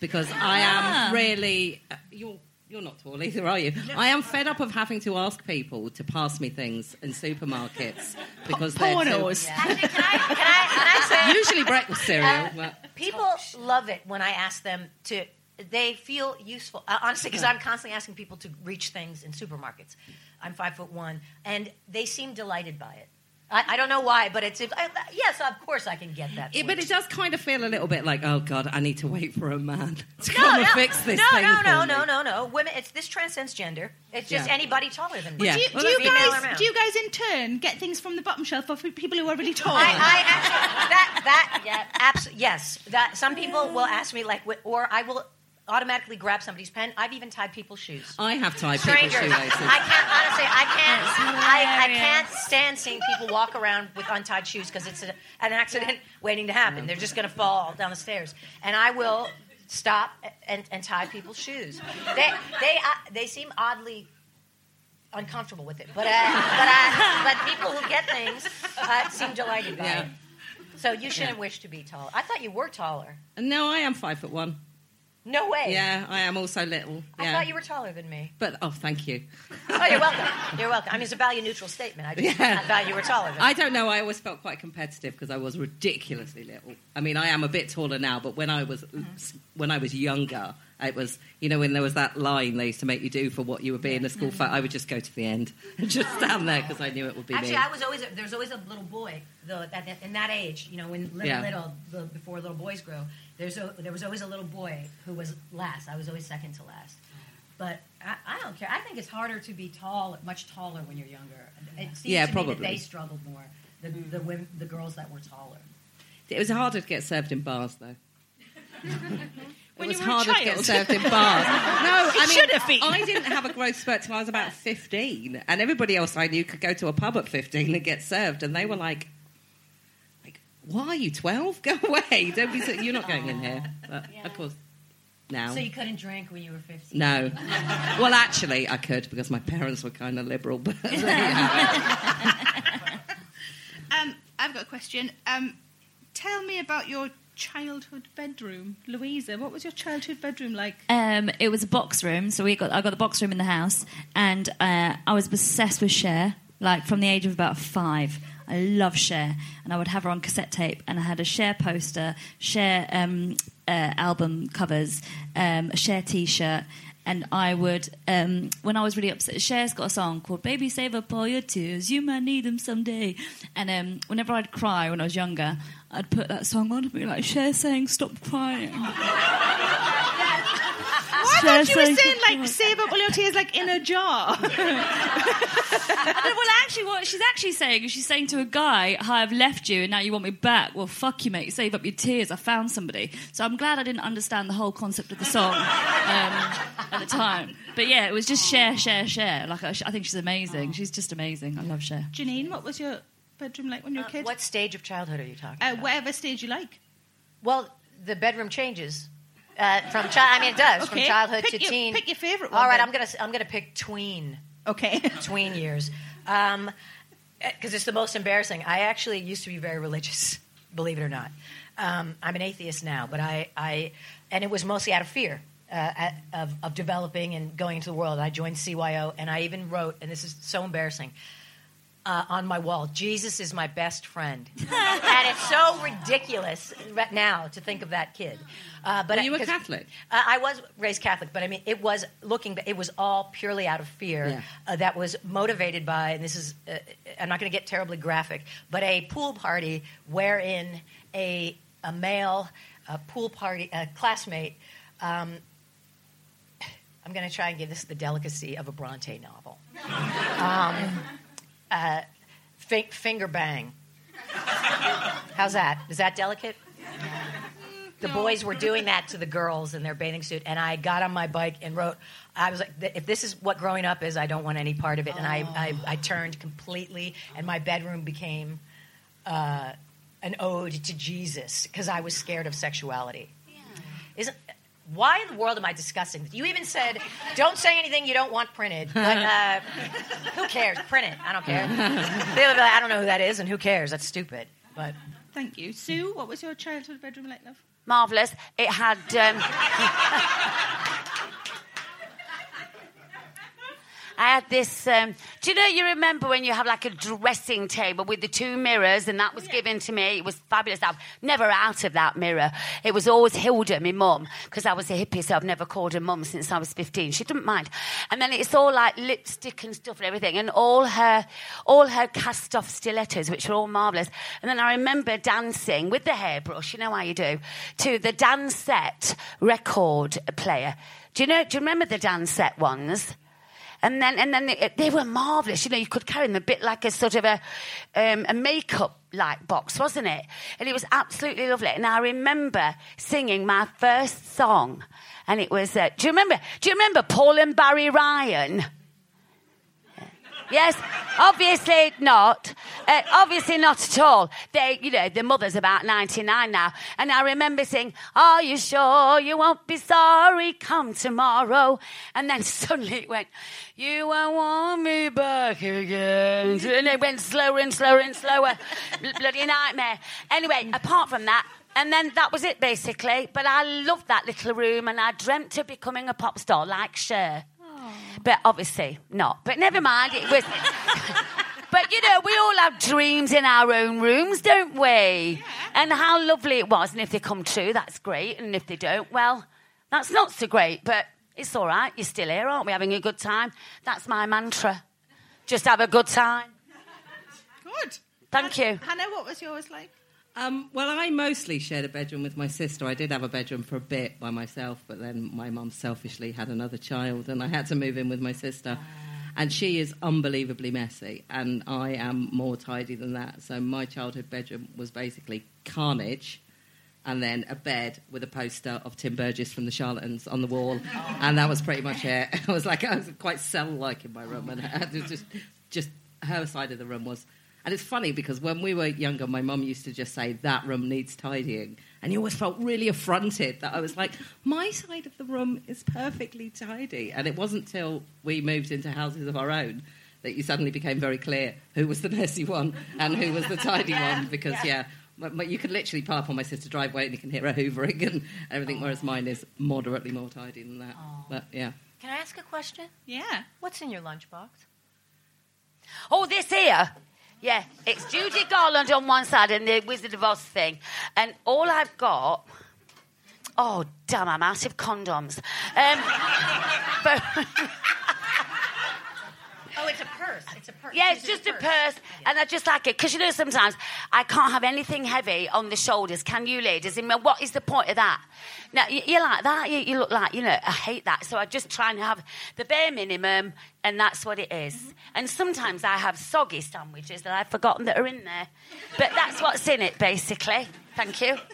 Speaker 4: because I
Speaker 3: Ah.
Speaker 4: am really. Uh, you're you're not tall either, are you? I am fed up of having to ask people to pass me things in supermarkets because they're too-
Speaker 3: pornos.
Speaker 7: Actually, can I, can I, can I say
Speaker 4: usually breakfast cereal. but-
Speaker 7: People love it when I ask them to. They feel useful, uh, honestly, because I'm constantly asking people to reach things in supermarkets. I'm five foot one, and they seem delighted by it. I, I don't know why, but it's I, yes, of course I can get that.
Speaker 4: Yeah, but it does kind of feel a little bit like, oh God, I need to wait for a man to
Speaker 7: no,
Speaker 4: come
Speaker 7: no,
Speaker 4: and fix this
Speaker 7: no,
Speaker 4: thing
Speaker 7: no,
Speaker 4: for
Speaker 7: no, no, no, no. Women, it's this transcends gender. It's just
Speaker 4: Yeah.
Speaker 7: anybody taller than me.
Speaker 4: Yeah.
Speaker 3: Do you,
Speaker 4: Well,
Speaker 3: do you
Speaker 4: that's
Speaker 7: female or
Speaker 3: guys do you guys in turn get things from the bottom shelf for people who are really tall?
Speaker 7: I, I actually that that yeah, absolutely yes. That some people will ask me like, or I will automatically grab somebody's pen. I've even tied people's shoes.
Speaker 4: I have tied people's
Speaker 7: Strangers.
Speaker 4: shoelaces.
Speaker 7: I can't honestly. I can't. I, I can't stand seeing people walk around with untied shoes because it's a, an accident waiting to happen. They're just going to fall down the stairs, and I will stop and, and tie people's shoes. They they uh, they seem oddly uncomfortable with it, but uh, but I, but people who get things uh, seem delighted by
Speaker 4: Yeah.
Speaker 7: it. So you shouldn't wish to be tall. I thought you were taller.
Speaker 4: No, I am five foot one.
Speaker 7: No way.
Speaker 4: Yeah, I am also little.
Speaker 7: I
Speaker 4: yeah.
Speaker 7: thought you were taller than me.
Speaker 4: But oh, thank you.
Speaker 7: Oh, you're welcome. You're welcome. I mean, it's a value neutral statement. I just
Speaker 4: Yeah.
Speaker 7: I thought you were taller than me.
Speaker 4: I don't know. I always felt quite competitive because I was ridiculously little. I mean, I am a bit taller now, but when I was mm-hmm. when I was younger, it was you know when there was that line they used to make you do for what you were being a school fat. I would just go to the end and just stand there because I knew it would be
Speaker 7: Actually,
Speaker 4: me.
Speaker 7: I was always there was always a little boy though at that, in that age. You know, when little
Speaker 4: Yeah.
Speaker 7: little the, before little boys grow, there's a, there was always a little boy who was last. I was always second to last. But I, I don't care. I think it's harder to be tall, much taller when you're younger. It seems
Speaker 4: Yeah,
Speaker 7: to me that
Speaker 4: probably.
Speaker 7: they struggled more. The mm. the, women, the girls that were taller.
Speaker 4: It was harder to get served in bars, though.
Speaker 3: When
Speaker 4: it was
Speaker 3: you were a
Speaker 4: harder to get served in bars. No, I mean,
Speaker 3: been.
Speaker 4: I didn't have a growth spurt till I was about 15, and everybody else I knew could go to a pub at 15 and get served, and they were like, like why are you 12? Go away. Don't be so, you're not going in here. But, Of course, now.
Speaker 7: So you couldn't drink when you were 15.
Speaker 4: no. Well, actually, I could because my parents were kind of liberal, but there you have it.
Speaker 3: Um, I've got a question. Um, tell me about your childhood bedroom, Luisa. What was your childhood bedroom like?
Speaker 5: Um, it was a box room, so we got I got the box room in the house, and uh, I was obsessed with Cher, like from the age of about five. I love Cher, and I would have her on cassette tape, and I had a Cher poster, Cher um, uh, album covers, um, a Cher T-shirt, and I would, um, when I was really upset, Cher's got a song called "Baby Save Up All Your Tears, You Might Need Them Someday," and um, whenever I'd cry when I was younger, I'd put that song on and be like, "Cher saying stop crying."
Speaker 3: I thought you were saying like save up all your tears like in a jar.
Speaker 5: well, actually, what she's actually saying is she's saying to a guy, "Hi, I've left you, and now you want me back." Well, fuck you, mate. Save up your tears. I found somebody. So I'm glad I didn't understand the whole concept of the song um, at the time. But yeah, it was just Cher, Cher, Cher. Like I, I think she's amazing. She's just amazing. I love Cher.
Speaker 3: Janeane, what was your bedroom like when you were a kid?
Speaker 7: What stage of childhood are you talking
Speaker 3: Uh,
Speaker 7: about?
Speaker 3: whatever stage you like.
Speaker 7: Well, the bedroom changes uh, from child. I mean, it does from childhood
Speaker 3: pick
Speaker 7: to
Speaker 3: your-
Speaker 7: teen.
Speaker 3: pick your favourite one
Speaker 7: All right,
Speaker 3: then.
Speaker 7: I'm gonna I'm gonna pick tween
Speaker 3: Okay.
Speaker 7: tween years because it's the most embarrassing. I actually used to be very religious, believe it or not. Um, I'm an atheist now, but I, I and it was mostly out of fear. Uh, of, of developing and going into the world, I joined CYO, and I even wrote, and this is so embarrassing, uh, on my wall, Jesus is my best friend. and it's so ridiculous right now to think of that kid. Uh, but
Speaker 4: Were you a
Speaker 7: 'cause-
Speaker 4: Catholic?
Speaker 7: Uh, I was raised Catholic, but I mean, it was looking, it was all purely out of fear
Speaker 4: Yeah.
Speaker 7: uh, that was motivated by, and this is, uh, I'm not going to get terribly graphic, but a pool party wherein a, a male uh, pool party, a classmate, um, I'm going to try and give this the delicacy of a Bronte novel. Um, uh, fi- finger bang. How's that? Is that delicate? The boys were doing that to the girls in their bathing suit, and I got on my bike and wrote. I was like, "If this is what growing up is, I don't want any part of it." And I, I, I turned completely, and my bedroom became uh, an ode to Jesus because I was scared of sexuality. Isn't why in the world am I discussing this? You even said, "Don't say anything you don't want printed." But uh, who cares? Print it. I don't care. They'll be like, "I don't know who that is," and who cares? That's stupid. But
Speaker 3: Thank you. Su, what was your childhood bedroom like, love?
Speaker 6: Marvellous. It had. Um, I had this. Um, do you know? You remember when you have like a dressing table with the two mirrors, and that was given to me. It was fabulous. I've never out of that mirror. It was always Hilda, my mum, because I was a hippie, so I've never called her mum since I was 15. She didn't mind. And then it's all like lipstick and stuff and everything, and all her, all her cast-off stilettos, which were all marvelous. And then I remember dancing with the hairbrush. You know how you do to the Dansette record player. Do you know? Do you remember the Dansette ones? And then, and then they, they were marvelous. You know, you could carry them a bit like a sort of a, um, a makeup like box, wasn't it? And it was absolutely lovely. And I remember singing my first song, and it was. Uh, do you remember? Do you remember Paul and Barry Ryan? Yes, obviously not. Uh, obviously not at all. They, you know, the mother's about 99 now. And I remember saying, Are you sure you won't be sorry come tomorrow? And then suddenly it went, You won't want me back again. And it went slower and slower and slower. Bloody nightmare. Anyway, apart from that, and then that was it basically. But I loved that little room and I dreamt of becoming a pop star like Cher. But obviously not. But never mind, it was. but you know, we all have dreams in our own rooms, don't we? And how lovely it was. And if they come true, that's great. And if they don't, well, that's not so great. But it's all right. You're still here, aren't we? Having a good time. That's my mantra. Just have a good time.
Speaker 3: Good.
Speaker 6: Thank you.
Speaker 3: Hannah, what was yours like?
Speaker 4: Um, well, I mostly shared a bedroom with my sister. I did have a bedroom for a bit by myself, but then my mum selfishly had another child, and I had to move in with my sister. And she is unbelievably messy, and I am more tidy than that. So my childhood bedroom was basically carnage, and then a bed with a poster of Tim Burgess from the Charlatans on the wall, and that was pretty much it. I was like, I was quite cell-like in my room, and just, just her side of the room was and it's funny because when we were younger, my mum used to just say, that room needs tidying. And you always felt really affronted that I was like, my side of the room is perfectly tidy. And it wasn't till we moved into houses of our own that you suddenly became very clear who was the messy one and who was the tidy one. Because, yeah, but, but you could literally park on my sister's driveway and you can hear her hoovering and everything, whereas mine is moderately more tidy than that. But, yeah.
Speaker 7: Can I ask a question?
Speaker 3: Yeah.
Speaker 7: What's in your lunchbox?
Speaker 6: Oh, this here. Yeah, it's Judy Garland on one side and the Wizard of Oz thing. And all I've got. Oh, damn, I'm out of condoms. Um, but,
Speaker 7: Oh, it's a purse. It's a purse.
Speaker 6: yeah, it's just a purse. And I just like it. Because you know, sometimes I can't have anything heavy on the shoulders. Can you, ladies? I mean, what is the point of that? Now, you, you're like that. You, you look like, you know, I hate that. So I just try and have the bare minimum, and that's what it is. Mm-hmm. And sometimes I have soggy sandwiches that I've forgotten that are in there. But that's what's in it, basically. Thank you.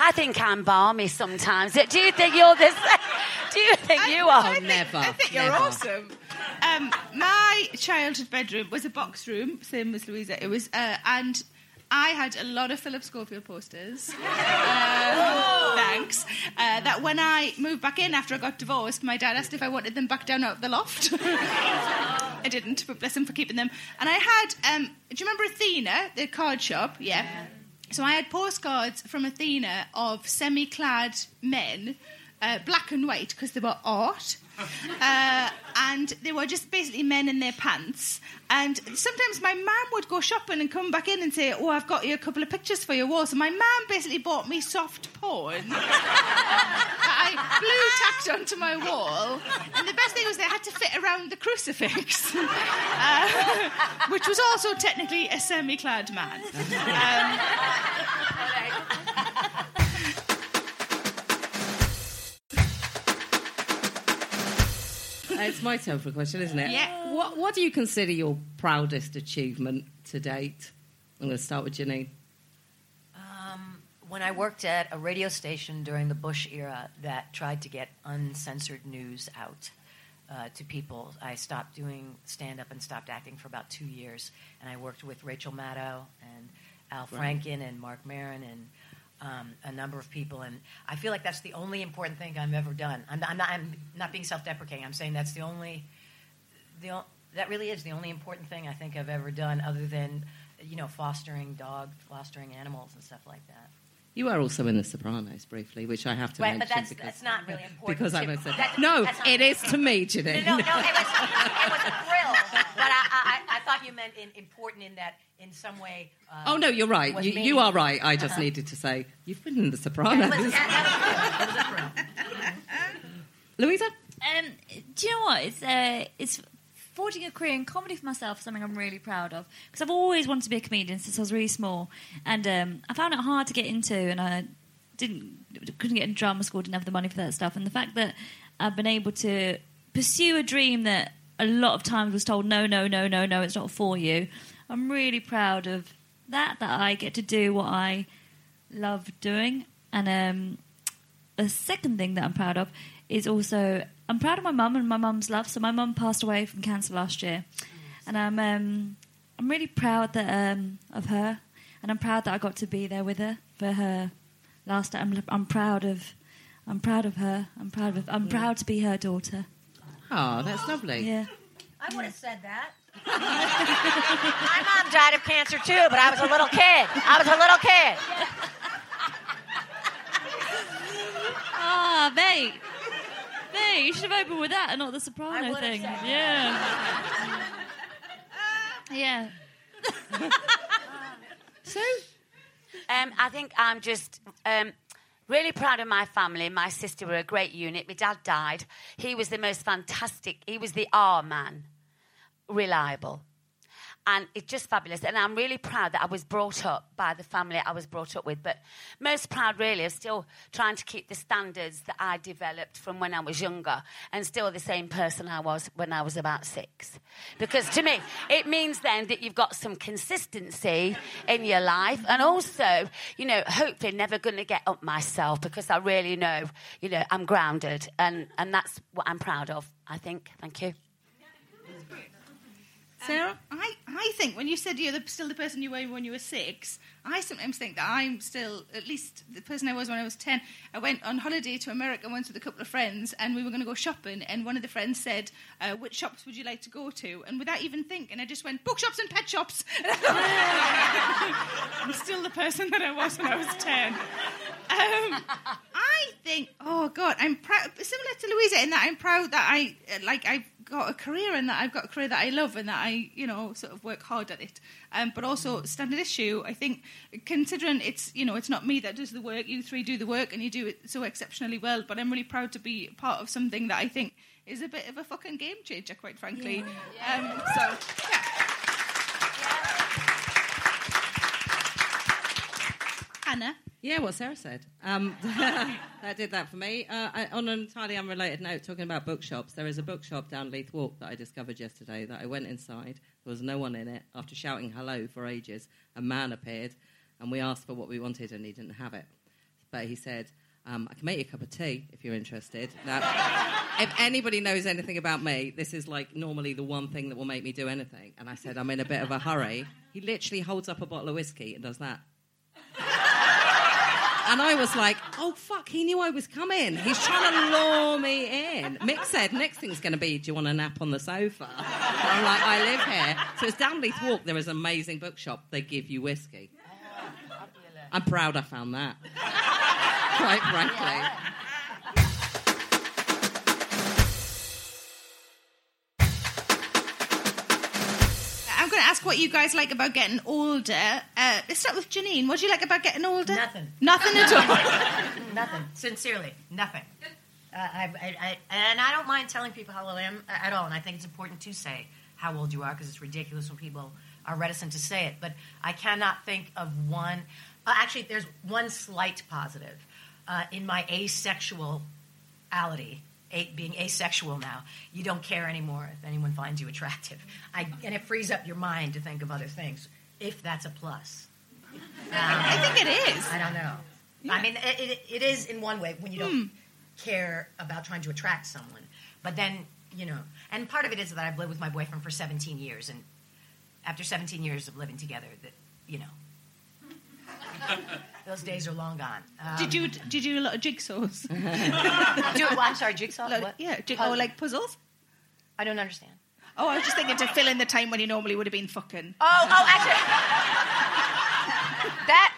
Speaker 6: I think I'm barmy sometimes. Do you think you're the same? Do you think you are?
Speaker 3: I think,
Speaker 4: never,
Speaker 3: I think you're
Speaker 4: never.
Speaker 3: awesome. Um, my childhood bedroom was a box room, same as Luisa. It was, uh, and I had a lot of Philip Schofield posters. Uh, thanks. Uh, that when I moved back in after I got divorced, my dad asked if I wanted them back down out of the loft. I didn't, but bless him for keeping them. And I had, um, do you remember Athena, the card shop? Yeah. So I had postcards from Athena of semi-clad men, uh, black and white, because they were art. Uh, and they were just basically men in their pants. And sometimes my mum would go shopping and come back in and say, "Oh, I've got you a couple of pictures for your wall." So my mum basically bought me soft porn. I blue tacked onto my wall. And the best thing was they had to fit around the crucifix, uh, which was also technically a semi-clad man. Um,
Speaker 4: it's my turn for a question, isn't it?
Speaker 3: Yeah.
Speaker 4: What, what do you consider your proudest achievement to date? I'm going to start with Janeane.
Speaker 7: Um, when I worked at a radio station during the Bush era that tried to get uncensored news out uh, to people, I stopped doing stand up and stopped acting for about two years. And I worked with Rachel Maddow and Al Franken and Marc Maron and um, a number of people. And I feel like that's the only important thing I've ever done. I'm, I'm, not, I'm not being self deprecating, I'm saying that's the only. The, o- that really is the only important thing I think I've ever done, other than, you know, fostering dog, fostering animals and stuff like that.
Speaker 4: You were also in The Sopranos briefly, which I have to
Speaker 7: Right,
Speaker 4: mention
Speaker 7: but that's,
Speaker 4: because,
Speaker 7: that's not really important.
Speaker 4: because I'm a
Speaker 7: that-
Speaker 4: No, it is to me, Janeane.
Speaker 7: No, no, it was, it was a thrill, but I, I thought you meant in, important in that in some way. Uh,
Speaker 4: Oh no, you're right. You, you are right. I just
Speaker 7: Uh-huh.
Speaker 4: needed to say you've been in The
Speaker 7: It
Speaker 4: Sopranos.
Speaker 7: was, was. It was a thrill.
Speaker 4: Luisa,
Speaker 5: Um, do you know what? It's uh, it's forging a career in comedy for myself. is Something I'm really proud of because I've always wanted to be a comedian since I was really small, and um, I found it hard to get into, and I didn't couldn't get into drama school, didn't have the money for that stuff, and the fact that I've been able to pursue a dream that a lot of times was told no, no, no, no, no, it's not for you. I'm really proud of that. That I get to do what I love doing, and um, a second thing that I'm proud of is also I'm proud of my mum and my mum's love. So my mum passed away from cancer last year, and I'm um, I'm really proud that um, of her, and I'm proud that I got to be there with her for her last. I'm I'm proud of I'm proud of her. I'm proud of I'm proud to be her daughter.
Speaker 4: Oh, that's lovely.
Speaker 5: Yeah.
Speaker 7: I would have said that. My mom died of cancer too, but I was a little kid. I was a little kid.
Speaker 5: Ah, mate. Mate, you should have opened with that and not the soprano
Speaker 7: would've
Speaker 5: thing.
Speaker 7: said
Speaker 5: Yeah. yeah.
Speaker 4: So,
Speaker 6: Um, I think I'm just um, really proud of my family. My sister were a great unit. My dad died. He was the most fantastic. He was the R man, reliable. And it's just fabulous. And I'm really proud that I was brought up by the family I was brought up with. But most proud, really, of still trying to keep the standards that I developed from when I was younger and still the same person I was when I was about six. Because to me, it means then that you've got some consistency in your life. And also, you know, hopefully never going to get up myself because I really know, you know, I'm grounded. And, and that's what I'm proud of, I think. Thank you.
Speaker 4: Sarah,
Speaker 3: I, I think when you said you're the, still the person you were when you were six, I sometimes think that I'm still at least the person I was when I was 10. I went on holiday to America once with a couple of friends and we were going to go shopping and one of the friends said, uh, which shops would you like to go to? And without even thinking, I just went, bookshops and pet shops. I'm still the person that I was when I was 10. Um, I think, oh God, I'm proud, similar to Luisa in that I'm proud that I, like, I've got a career and that I've got a career that I love and that I, you know, sort of work hard at it. Um, but also, standard issue, I think, considering it's, you know, it's not me that does the work, you three do the work and you do it so exceptionally well, but I'm really proud to be part of something that I think is a bit of a fucking game changer, quite frankly. Um, so, yeah. Hannah.
Speaker 4: Yeah, what Sarah said. Um, that did that for me. Uh, I, on an entirely unrelated note, talking about bookshops, there is a bookshop down Leith Walk that I discovered yesterday that I went inside. There was no one in it. After shouting hello for ages, a man appeared and we asked for what we wanted and he didn't have it. But he said, um, I can make you a cup of tea if you're interested. Now, if anybody knows anything about me, this is like normally the one thing that will make me do anything. And I said, I'm in a bit of a hurry. He literally holds up a bottle of whiskey and does that. And I was like, oh, fuck, he knew I was coming. He's trying to lure me in. Mick said, next thing's going to be, do you want a nap on the sofa? And I'm like, I live here. So it's down Leith Walk. There is an amazing bookshop. They give you whiskey. I'm proud I found that. Quite frankly.
Speaker 3: Ask what you guys like about getting older. Uh, let's start with Janeane. What do you like about getting older?
Speaker 7: Nothing.
Speaker 3: Nothing at all.
Speaker 7: Nothing. Sincerely, nothing. Uh, I, I, I, and I don't mind telling people how old I am at all. And I think it's important to say how old you are because it's ridiculous when people are reticent to say it. But I cannot think of one. Uh, actually, there's one slight positive uh, in my asexuality. A, being asexual now, you don't care anymore if anyone finds you attractive, I, and it frees up your mind to think of other things. If that's a plus,
Speaker 3: I think it is.
Speaker 7: I don't know. I mean, it, it, it is in one way when you don't care about trying to attract someone. But then, you know, and part of it is that I've lived with my boyfriend for 17 years, and after 17 years of living together, that you know, those days are long gone. Um,
Speaker 3: Did you did you do a lot of jigsaws?
Speaker 7: do? I'm sorry, jigsaw.
Speaker 3: Like-
Speaker 7: what?
Speaker 3: yeah, jig-
Speaker 7: Puzzle.
Speaker 3: or like puzzles.
Speaker 7: I don't understand.
Speaker 3: Oh, I was just thinking to fill in the time when you normally would have been fucking.
Speaker 7: Oh, oh, actually, that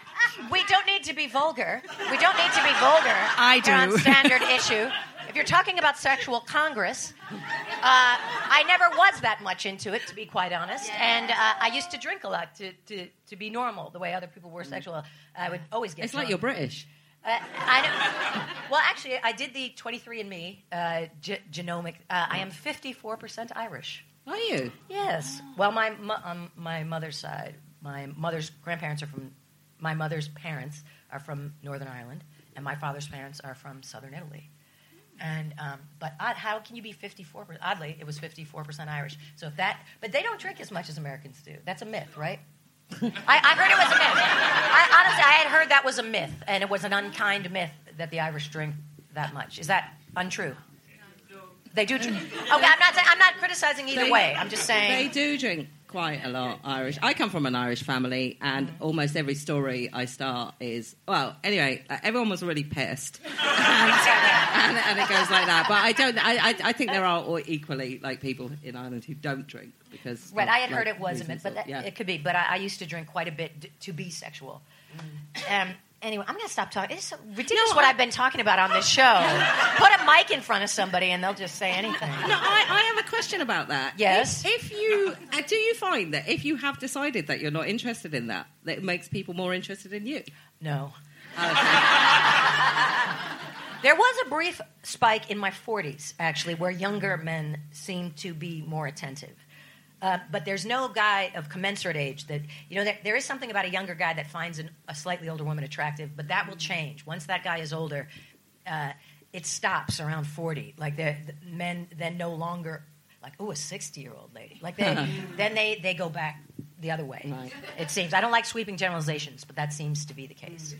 Speaker 7: we don't need to be vulgar. We don't need to be vulgar.
Speaker 2: I
Speaker 7: here on
Speaker 2: do.
Speaker 7: standard issue. If you're talking about sexual congress, uh, I never was that much into it, to be quite honest. And uh, I used to drink a lot to, to, to be normal, the way other people were sexual. I would always get
Speaker 4: It's like you're British.
Speaker 7: Uh, I know. Well, actually, I did the 23andMe uh, ge- genomic. Uh, I am 54% Irish.
Speaker 4: Are you?
Speaker 7: Yes. Well, my mo- on my mother's side, my mother's grandparents are from. My mother's parents are from Northern Ireland, and my father's parents are from Southern Italy. And um, but odd, how can you be 54? Oddly, it was 54 percent Irish. So if that, but they don't drink as much as Americans do. That's a myth, right? I, I heard it was a myth. I, honestly, I had heard that was a myth, and it was an unkind myth that the Irish drink that much. Is that untrue? They do. Drink. Okay, I'm not. saying- I'm not criticizing either
Speaker 4: They-
Speaker 7: way. I'm just saying.
Speaker 4: They do drink quite a lot Irish. I come from an Irish family, and almost every story I start is well. Anyway, everyone was really pissed, and, and, and it goes like that. But I don't. I, I, I think there are all equally like people in Ireland who don't drink because.
Speaker 7: Right,
Speaker 4: of,
Speaker 7: I had
Speaker 4: like,
Speaker 7: heard it was a myth, but that,
Speaker 4: yeah.
Speaker 7: it could be. But I, I used to drink quite a bit d- to be sexual. Um, anyway, I'm going to stop talking. It's so ridiculous
Speaker 4: No,
Speaker 7: what
Speaker 4: I-
Speaker 7: I've been talking about on this show. Put a mic in front of somebody and they'll just say anything.
Speaker 4: No, I, I have a question about that.
Speaker 7: Yes?
Speaker 4: If, if you uh, do, you find that if you have decided that you're not interested in that, that it makes people more interested in you.
Speaker 7: No.
Speaker 4: Okay.
Speaker 7: There was a brief spike in my 40s, actually, where younger men seemed to be more attentive. Uh, but there's no guy of commensurate age that, you know, there, there is something about a younger guy that finds an, a slightly older woman attractive, but that will change. Once that guy is older, uh, it stops around 40. Like, the the men then no longer, like, oh, a 60 year old lady. Like, they, then they, they go back the other way.
Speaker 4: Right.
Speaker 7: It seems. I don't like sweeping generalizations, but that seems to be the case.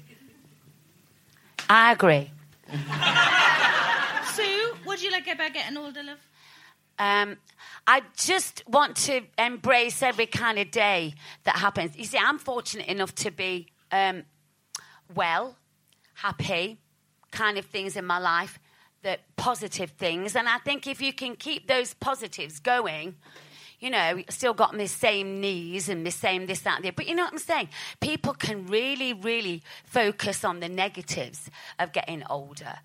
Speaker 6: I agree.
Speaker 3: Su, what do you like about getting older, love?
Speaker 6: Um, I just want to embrace every kind of day that happens. You see, I'm fortunate enough to be um, well, happy, kind of things in my life, that positive things. And I think if you can keep those positives going, you know, still got my same knees and my same this, that, and the other. But you know what I'm saying? People can really, really focus on the negatives of getting older.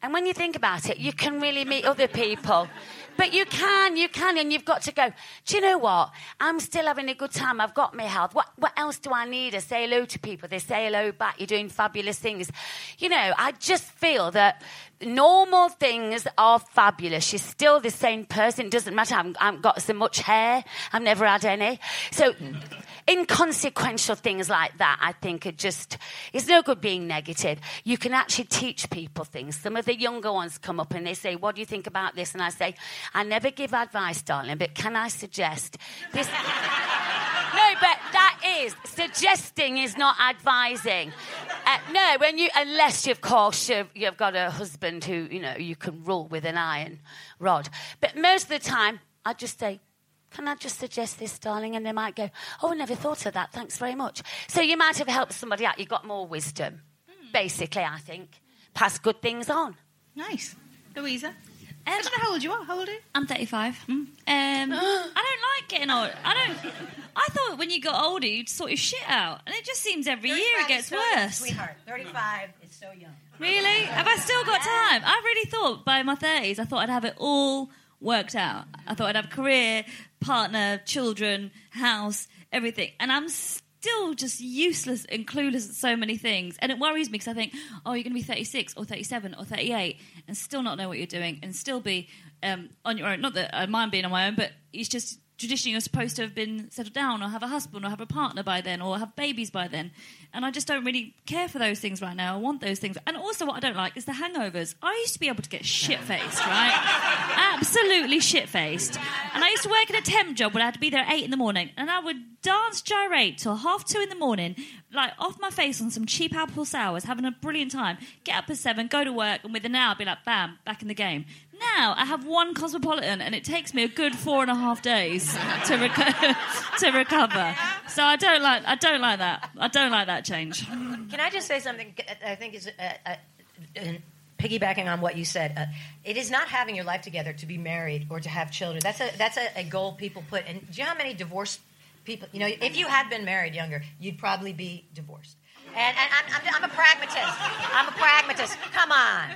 Speaker 6: And when you think about it, you can really meet other people. But you can, you can, and you've got to go, do you know what? I'm still having a good time. I've got my health. What, what else do I need? I say hello to people. They say hello back. You're doing fabulous things. You know, I just feel that normal things are fabulous. You're still the same person. It doesn't matter. I haven't, I haven't got so much hair. I've never had any. So, inconsequential things like that, I think, are just, it's no good being negative. You can actually teach people things. Some of the younger ones come up and they say, What do you think about this? And I say, I never give advice, darling, but can I suggest this? No, but that is suggesting is not advising. Uh, no, when you unless of course you've, you've got a husband who you know you can rule with an iron rod. But most of the time, I just say, "Can I just suggest this, darling?" And they might go, "Oh, I never thought of that. Thanks very much." So you might have helped somebody out. You've got more wisdom, basically. I think pass good things on.
Speaker 3: Nice. Luisa? I don't know how old you are. How old are you?
Speaker 5: I'm 35. Um, I don't like getting old. I don't. I thought when you got older, you'd sort your shit out, and it just seems every year it gets
Speaker 7: so young,
Speaker 5: worse.
Speaker 7: Sweetheart, 35 is so young.
Speaker 5: Really? Have I still got time? I really thought by my 30s, I thought I'd have it all worked out. I thought I'd have career, partner, children, house, everything. And I'm still just useless and clueless at so many things. And it worries me because I think, oh, you're going to be 36 or 37 or 38 and still not know what you're doing and still be um, on your own. Not that I mind being on my own, but it's just traditionally you're supposed to have been settled down or have a husband or have a partner by then or have babies by then. And I just don't really care for those things right now. I want those things. And also, what I don't like is the hangovers. I used to be able to get shit faced, right? Absolutely shit faced. And I used to work in a temp job where I had to be there at eight in the morning. And I would dance gyrate till half two in the morning, like off my face on some cheap apple sours, having a brilliant time. Get up at seven, go to work, and within an hour, be like, bam, back in the game. Now I have one cosmopolitan, and it takes me a good four and a half days to, reco- to recover. So I don't like, I don't like that. I don't like that change.
Speaker 7: Can I just say something I think is uh, uh, piggybacking on what you said? Uh, it is not having your life together to be married or to have children. That's a that's a, a goal people put. And do you know how many divorced people? You know, if you had been married younger, you'd probably be divorced. And, and I'm, I'm, I'm a pragmatist. I'm a pragmatist. Come on.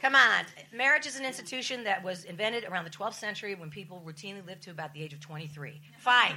Speaker 7: Come on. Marriage is an institution that was invented around the 12th century when people routinely lived to about the age of 23. Fine.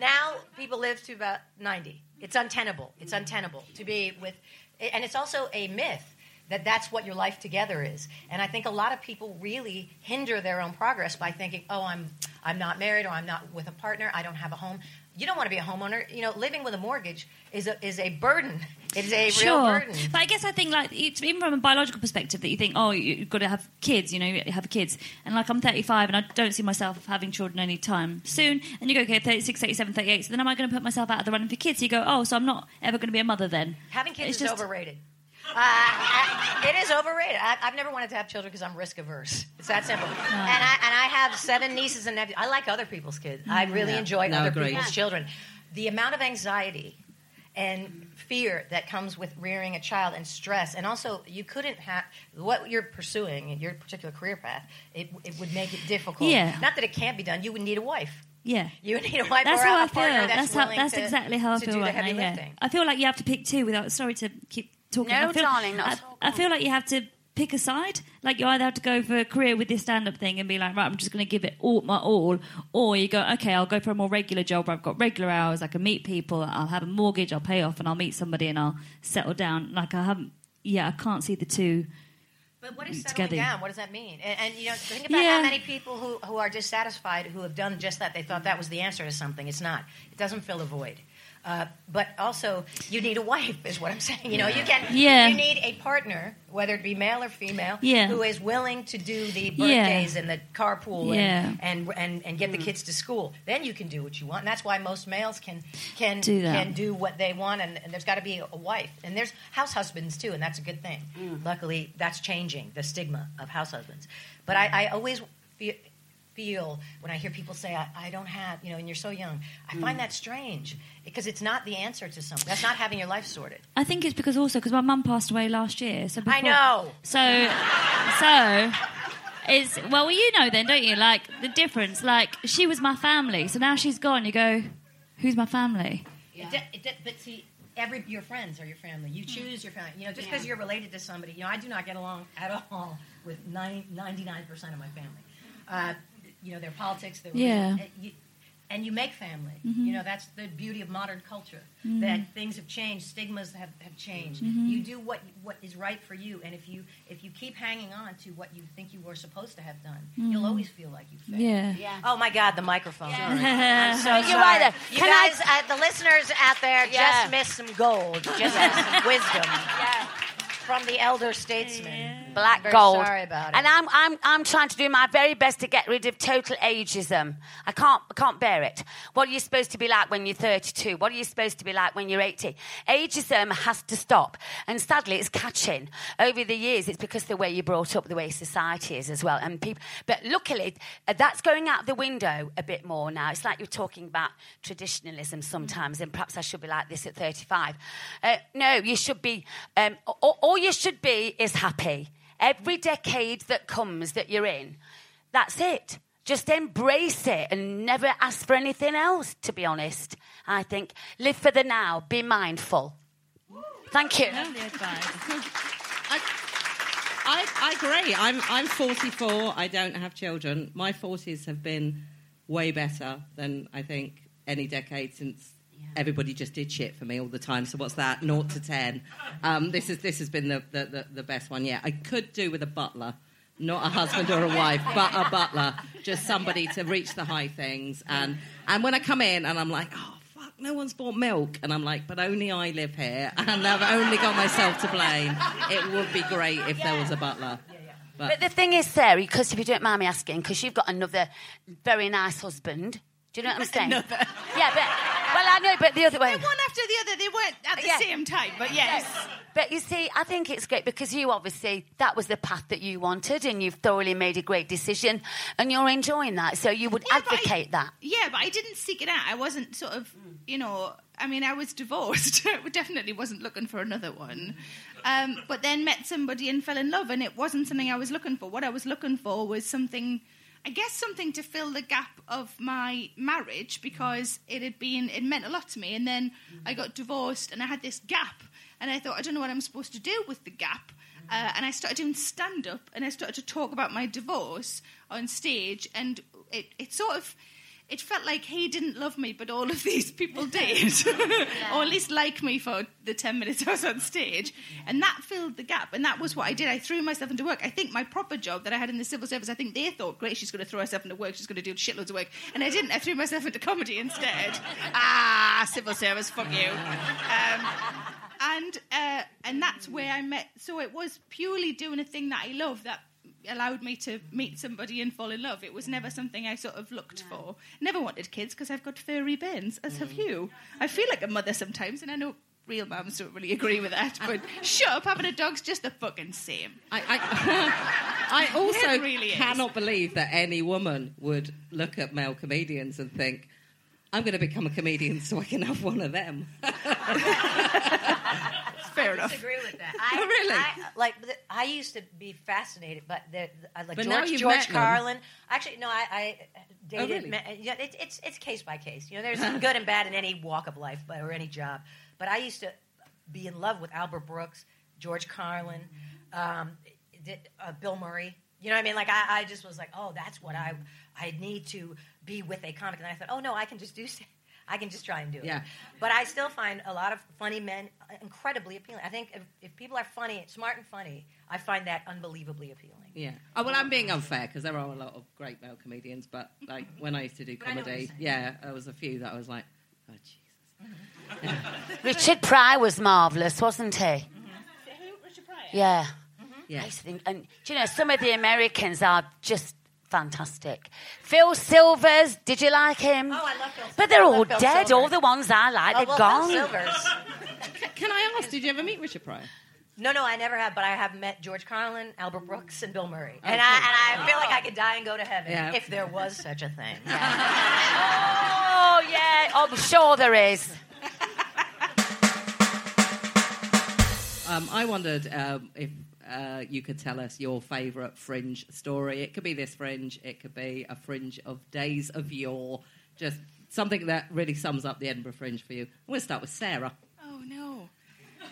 Speaker 7: Now people live to about 90. It's untenable. It's untenable to be with, and it's also a myth that that's what your life together is. And I think a lot of people really hinder their own progress by thinking, "Oh, I'm I'm not married or I'm not with a partner, I don't have a home." You don't want to be a homeowner. You know, living with a mortgage is a, is a burden. It is a real
Speaker 5: Sure,
Speaker 7: burden.
Speaker 5: but I guess I think like it's even from a biological perspective that you think, oh, you- you've got to have kids, you know, you have kids, and like I'm 35 and I don't see myself having children anytime soon, and you go, okay, 36, 37, 38, so then am I going to put myself out of the running for kids? You go, oh, so I'm not ever going to be a mother then.
Speaker 7: Having kids
Speaker 5: It's
Speaker 7: is
Speaker 5: just-
Speaker 7: overrated. Uh, I- it is overrated. I, I've never wanted to have children because I'm risk averse. It's that simple. And I and I have seven nieces and nephews. I like other people's kids. I really
Speaker 4: Yeah.
Speaker 7: enjoy
Speaker 4: No,
Speaker 7: other
Speaker 4: agreed.
Speaker 7: people's children. The amount of anxiety and fear that comes with rearing a child and stress, and also you couldn't have what you're pursuing in your particular career path. It, it would make it difficult.
Speaker 5: Yeah.
Speaker 7: Not that it can't be done. You would need a wife.
Speaker 5: Yeah.
Speaker 7: You would need a wife
Speaker 5: That's
Speaker 7: or
Speaker 5: how
Speaker 7: a
Speaker 5: I feel.
Speaker 7: that's,
Speaker 5: That's, how, that's
Speaker 7: to,
Speaker 5: exactly how I feel right now. Yeah. I feel like you have to pick two. Without sorry to keep talking.
Speaker 6: No,
Speaker 5: I feel,
Speaker 6: darling, not
Speaker 5: I,
Speaker 6: at.
Speaker 5: I feel like you have to pick a side. Like you either have to go for a career with this stand-up thing and be like, right, I'm just going to give it all my all, or you go, okay, I'll go for a more regular job where I've got regular hours, I can meet people, I'll have a mortgage, I'll pay off, and I'll meet somebody and I'll settle down. Like I haven't. Yeah, I can't see the two.
Speaker 7: But what is settling
Speaker 5: together.
Speaker 7: down? What does that mean? And, and you know, think about
Speaker 5: Yeah.
Speaker 7: how many people who, who are dissatisfied who have done just that. They thought that was the answer to something. It's not. It doesn't fill a void. Uh, but also, you need a wife, is what I'm saying. You know, you can.
Speaker 5: Yeah.
Speaker 7: You need a partner, whether it be male or female,
Speaker 5: Yeah.
Speaker 7: who is willing to do the
Speaker 5: Yeah.
Speaker 7: birthdays and the carpool
Speaker 5: Yeah.
Speaker 7: and, and and and get the kids to school. Then you can do what you want. And that's why most males can can
Speaker 5: Do that.
Speaker 7: can do what they want. And, and there's got to be a wife. And there's house husbands too, and that's a good thing. Luckily, that's changing the stigma of house husbands. But I, I always feel, feel when I hear people say, I, I don't have, you know, and you're so young, I find that strange because it's not the answer to something. That's not having your life sorted.
Speaker 5: I think it's because also because my mum passed away last year. So before,
Speaker 7: I know.
Speaker 5: So, so it's well, you know then, don't you? Like the difference. Like she was my family, so now she's gone. You go, who's my family?
Speaker 7: It de- it de- but see, every your friends are your family. You choose your family. You know, just because you're related to somebody. You know, I do not get along at all with 99 percent of my family. Uh, you know, their politics. Their
Speaker 5: Yeah.
Speaker 7: and you, and you make family.
Speaker 5: Mm-hmm.
Speaker 7: You know, that's the beauty of modern culture. That things have changed, stigmas have, have changed.
Speaker 5: Mm-hmm.
Speaker 7: You do what what is right for you, and if you if you keep hanging on to what you think you were supposed to have done, you'll always feel like you failed.
Speaker 5: Mm-hmm. Yeah.
Speaker 6: Yeah.
Speaker 7: Oh my God, the microphone. I'm so
Speaker 6: You're
Speaker 7: sorry.
Speaker 6: right.
Speaker 7: You
Speaker 6: Can I-
Speaker 7: guys, uh, the listeners out there,
Speaker 6: Yeah.
Speaker 7: just missed some gold, just missed some wisdom
Speaker 6: Yeah.
Speaker 7: From the elder statesman.
Speaker 6: Black
Speaker 7: Very
Speaker 6: gold.
Speaker 7: sorry about it.
Speaker 6: And I'm, I'm, I'm trying to do my very best to get rid of total ageism. I can't, I can't bear it. What are you supposed to be like when you're 32? What are you supposed to be like when you're 80? Ageism has to stop. And sadly, it's catching. Over the years, it's because the way you're brought up, the way society is as well. And people, but luckily, uh, that's going out the window a bit more now. It's like you're talking about traditionalism sometimes, and perhaps I should be like this at 35. Uh, no, you should be, um, all, all you should be is happy. Every decade that comes that you're in, that's it. Just embrace it and never ask for anything else, to be honest. I think live for the now, be mindful. Thank you.
Speaker 4: I, I, I agree. I'm, I'm 44. I don't have children. My 40s have been way better than I think any decade since everybody just did shit for me all the time. So what's that? Naught to 10. Um, this, is, this has been the, the, the, the best one yet. I could do with a butler. Not a husband or a wife, but a butler. Just somebody to reach the high things. And, and when I come in and I'm like, oh, fuck, no one's bought milk. And I'm like, but only I live here. And I've only got myself to blame. It would be great if there was a butler. But,
Speaker 6: But the thing is, Sarah, because if you don't mind me asking, because you've got another very nice husband. Do you know what I'm saying? Yeah, but well, I know, but the other way.
Speaker 3: One after the other, they weren't at the
Speaker 6: Yeah.
Speaker 3: same time, but yes.
Speaker 6: But you see, I think it's great because you obviously that was the path that you wanted, and you've thoroughly made a great decision, and you're enjoying that. So you would
Speaker 3: Yeah, but I-
Speaker 6: advocate that.
Speaker 3: Yeah, but I didn't seek it out. I wasn't sort of, you know, I mean, I was divorced. I definitely wasn't looking for another one. Um, but then met somebody and fell in love, and it wasn't something I was looking for. What I was looking for was something, I guess, something to fill the gap of my marriage because it had been, it meant a lot to me. And then I got divorced, and I had this gap. and I thought I don't know what I'm supposed to do with the gap. Uh, and I started doing stand up, and I started to talk about my divorce on stage, and it, it sort of it felt like he didn't love me, but all of these people did, or at least like me for the 10 minutes I was on stage. And that filled the gap. And that was what I did. I threw myself into work. I think my proper job that I had in the civil service, I think they thought, great, she's going to throw herself into work, she's going to do shitloads of work. And I didn't. I threw myself into comedy instead. ah, civil service, fuck you. Um, and uh, and that's where I met. So it was purely doing a thing that I love that allowed me to meet somebody and fall in love. It was never something I sort of looked for. Never wanted kids because I've got furry bins, as have mm. you. I feel like a mother sometimes, and I know real mums don't really agree with that, but shut up, having a dog's just the fucking same.
Speaker 4: I, I, I also
Speaker 3: really is.
Speaker 4: cannot believe that any woman would look at male comedians and think, I'm going to become a comedian so I can have one of them.
Speaker 3: Fair enough.
Speaker 7: disagree with that. I,
Speaker 4: Oh, really?
Speaker 7: I, like I used to be fascinated, but the, the, I like
Speaker 4: But
Speaker 7: George, George. Carlin. Actually, no, I, I dated.
Speaker 4: Oh, really?
Speaker 7: it, it's it's case by case. You know, there's good and bad in any walk of life, but or any job. But I used to be in love with Albert Brooks, George Carlin, um, did, uh, Bill Murray. You know what I mean? Like I, I just was like, oh, that's what I I need to be with a comic. And I thought, oh no, I can just do. st- I can just try and do it.
Speaker 4: Yeah.
Speaker 7: But I still find a lot of funny men incredibly appealing. I think if, if people are funny, smart and funny, I find that unbelievably appealing.
Speaker 4: Yeah. Oh, well, I'm being unfair because there are a lot of great male comedians, but like when I used to do
Speaker 7: But I
Speaker 4: comedy, yeah, there was a few that I was like, oh, Jesus.
Speaker 6: Richard Pryor was marvellous, wasn't he? Mm-hmm. richard Yeah. Mm-hmm.
Speaker 4: Yeah.
Speaker 6: I used to think, and do you know, some of the Americans are just fantastic. Phil Silvers, did you like him?
Speaker 7: Oh, I love Phil
Speaker 6: But they're all dead.
Speaker 7: Silvers.
Speaker 6: All the ones I like,
Speaker 7: Oh,
Speaker 6: they're gone.
Speaker 7: Phil Silvers.
Speaker 4: Can I ask, did you ever meet Richard Pryor?
Speaker 7: No, no, I never have, but I have met George Carlin, Albert Brooks, and Bill Murray.
Speaker 4: Oh,
Speaker 7: and, I, and I feel like I could die and go to heaven
Speaker 4: Yeah.
Speaker 7: if there was such a thing.
Speaker 6: Oh, yeah. Oh, I'm sure there is.
Speaker 4: Um, I wondered um, if uh, you could tell us your favourite fringe story. It could be this fringe, it could be a fringe of days of yore, just something that really sums up the Edinburgh Fringe for you. We'll start with Sarah.
Speaker 3: Oh no.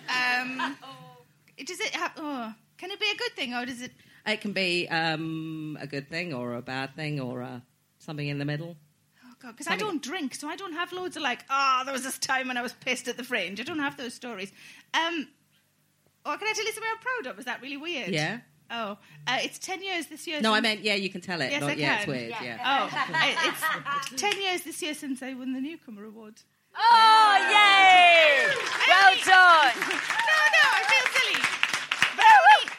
Speaker 3: Um, does it have? Oh, can it be a good thing or does it?
Speaker 4: It can be um, a good thing or a bad thing or uh, something in the middle.
Speaker 3: Oh god, because I don't drink, so I don't have loads of like. Oh, there was this time when I was pissed at the fringe. I don't have those stories. Um, or can I tell you something I'm proud of? Is that really weird?
Speaker 4: Yeah?
Speaker 3: Oh, uh, it's ten years this year.
Speaker 4: No, I meant, yeah, you can tell it.
Speaker 3: Yes,
Speaker 4: not,
Speaker 3: I
Speaker 4: yeah, it's
Speaker 3: can.
Speaker 4: weird. Yeah.
Speaker 3: Oh, it's ten years this year since I won the newcomer award.
Speaker 6: Oh, yay! Well done.
Speaker 3: no, no, I feel silly. But I only,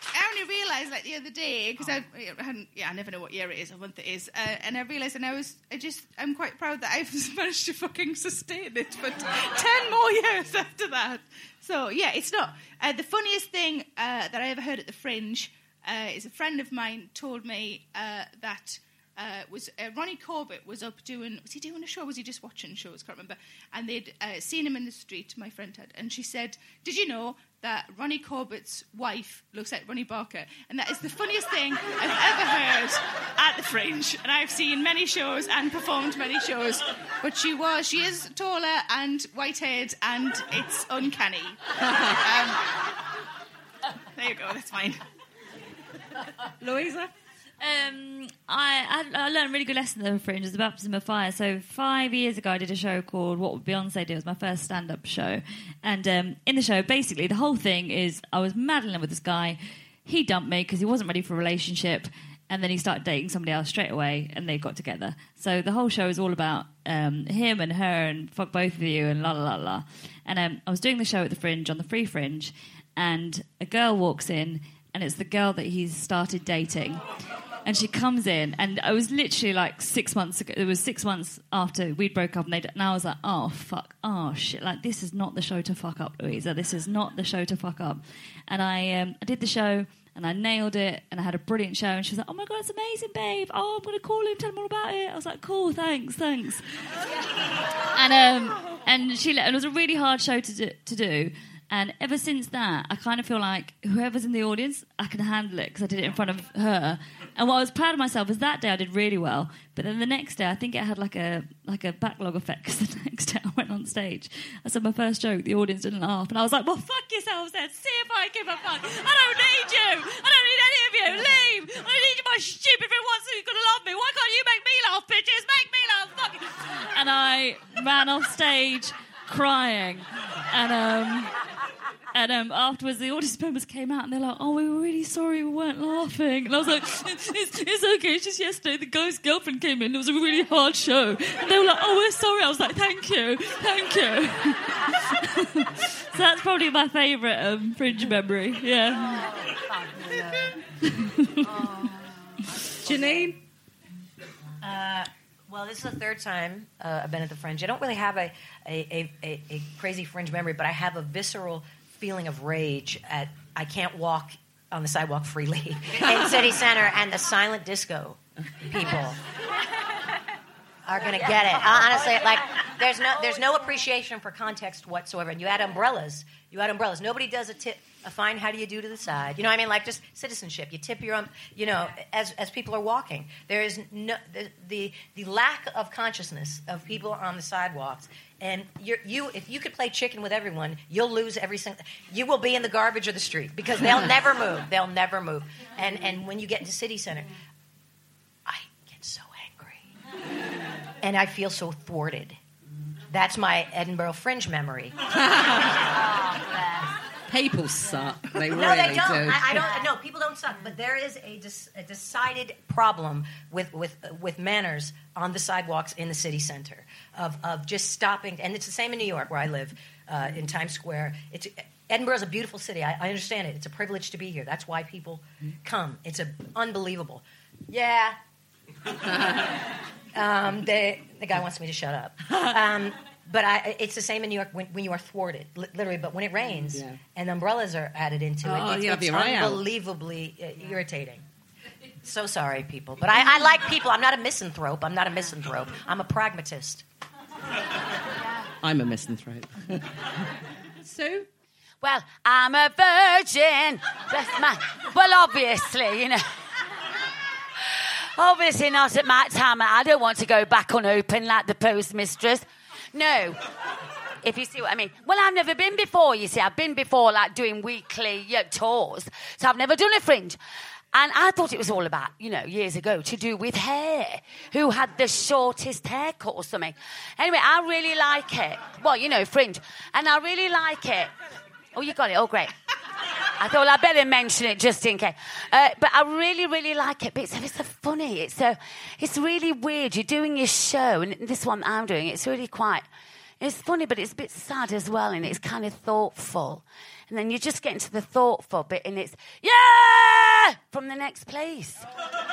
Speaker 3: I realised like the other day because I, I hadn't, yeah, I never know what year it is or month it is, uh, and I realised, and I was, I just, I'm quite proud that I've managed to fucking sustain it for ten more years after that. So yeah, it's not uh, the funniest thing uh, that I ever heard at the Fringe. Uh, is a friend of mine told me uh, that. Uh, was uh, Ronnie Corbett was up doing? Was he doing a show? Was he just watching shows? Can't remember. And they'd uh, seen him in the street. My friend had, and she said, "Did you know that Ronnie Corbett's wife looks like Ronnie Barker?" And that is the funniest thing I've ever heard at the Fringe. And I've seen many shows and performed many shows, but she was she is taller and white-haired, and it's uncanny. Um, there you go. That's fine.
Speaker 4: Luisa?
Speaker 5: Um, I, I I learned a really good lesson at the Fringe. It was a baptism of fire. So five years ago, I did a show called "What Would Beyonce Do?" It was my first stand-up show, and um, in the show, basically, the whole thing is I was mad in love with this guy. He dumped me because he wasn't ready for a relationship, and then he started dating somebody else straight away, and they got together. So the whole show is all about um, him and her, and fuck both of you, and la la la la. And um, I was doing the show at the Fringe on the Free Fringe, and a girl walks in, and it's the girl that he's started dating. And she comes in, and I was literally like six months ago. It was six months after we'd broke up, and, and I was like, "Oh fuck, oh shit! Like this is not the show to fuck up, Luisa. This is not the show to fuck up." And I, um, I did the show, and I nailed it, and I had a brilliant show. And she was like, "Oh my god, it's amazing, babe! Oh, I'm gonna call him, tell him all about it." I was like, "Cool, thanks, thanks." and um, and she, and it was a really hard show to do, to do. And ever since that, I kind of feel like whoever's in the audience, I can handle it because I did it in front of her. And what I was proud of myself is that day I did really well. But then the next day, I think it had like a like a backlog effect because the next day I went on stage. I said my first joke, the audience didn't laugh, and I was like, "Well, fuck yourselves then. See if I give a fuck. I don't need you. I don't need any of you. Leave. I don't need you, my stupid friend. Once you're gonna love me, why can't you make me laugh, bitches? Make me laugh. Fuck. And I ran off stage crying, and um. And um, afterwards, the audience members came out and they're like, "Oh, we were really sorry, we weren't laughing." And I was like, "It's, it's, it's okay. It's just yesterday the guy's girlfriend came in. It was a really hard show." And they were like, "Oh, we're sorry." I was like, "Thank you, thank you." so that's probably my favourite um, fringe memory. Yeah.
Speaker 4: Janeane?
Speaker 7: Uh, well, this is the third time uh, I've been at the Fringe. I don't really have a, a, a, a, a crazy Fringe memory, but I have a visceral feeling of rage at I can't walk on the sidewalk freely in City Center, and the silent disco people are going to get it. Honestly, like there's no there's no appreciation for context whatsoever. And you add umbrellas. You add umbrellas. Nobody does a tip. A fine. How do you do to the side? You know what I mean? Like just citizenship. You tip your um. You know, as as people are walking, there is no the the, the lack of consciousness of people on the sidewalks. And you're, you, if you could play chicken with everyone, you'll lose every single. You will be in the garbage of the street because they'll never move. They'll never move. And and when you get into city center, I get so angry and I feel so thwarted. That's my Edinburgh Fringe memory.
Speaker 4: People suck. They
Speaker 7: No,
Speaker 4: really
Speaker 7: they don't.
Speaker 4: do.
Speaker 7: I, I don't. No, people don't suck. But there is a, dis, a decided problem with with with manners on the sidewalks in the city center of of just stopping. And it's the same in New York, where I live, uh, in Times Square. It's is a beautiful city. I, I understand it. It's a privilege to be here. That's why people come. It's a, unbelievable. Yeah. um, the the guy wants me to shut up. Um, but I, it's the same in New York when, when you are thwarted, li- literally. But when it rains
Speaker 4: Yeah.
Speaker 7: and umbrellas are added into
Speaker 4: Oh,
Speaker 7: it, it's,
Speaker 4: you have
Speaker 7: it's
Speaker 4: your eye out.
Speaker 7: unbelievably uh, irritating. So sorry, people. But I, I like people. I'm not a misanthrope. I'm not a misanthrope. I'm a pragmatist.
Speaker 4: I'm a misanthrope. Su?
Speaker 6: Well, I'm a virgin. That's my. Well, obviously, you know. Obviously not at my time. I don't want to go back on open like the postmistress. No. If you see what I mean. Well, I've never been before, you see. I've been before, like, doing weekly uh, tours. So I've never done a fringe. And I thought it was all about, you know, years ago, to do with hair. Who had the shortest haircut or something. Anyway, I really like it. Well, you know, fringe. And I really like it. Oh, you got it. Oh, great. I thought I'd better mention it just in case. Uh, but I really, really like it. But it's, it's so funny. It's so, it's really weird. You're doing your show, and this one I'm doing, it's really quite, it's funny, but it's a bit sad as well, and it's kind of thoughtful. And then you just get into the thoughtful bit, and it's, yeah! From the next place.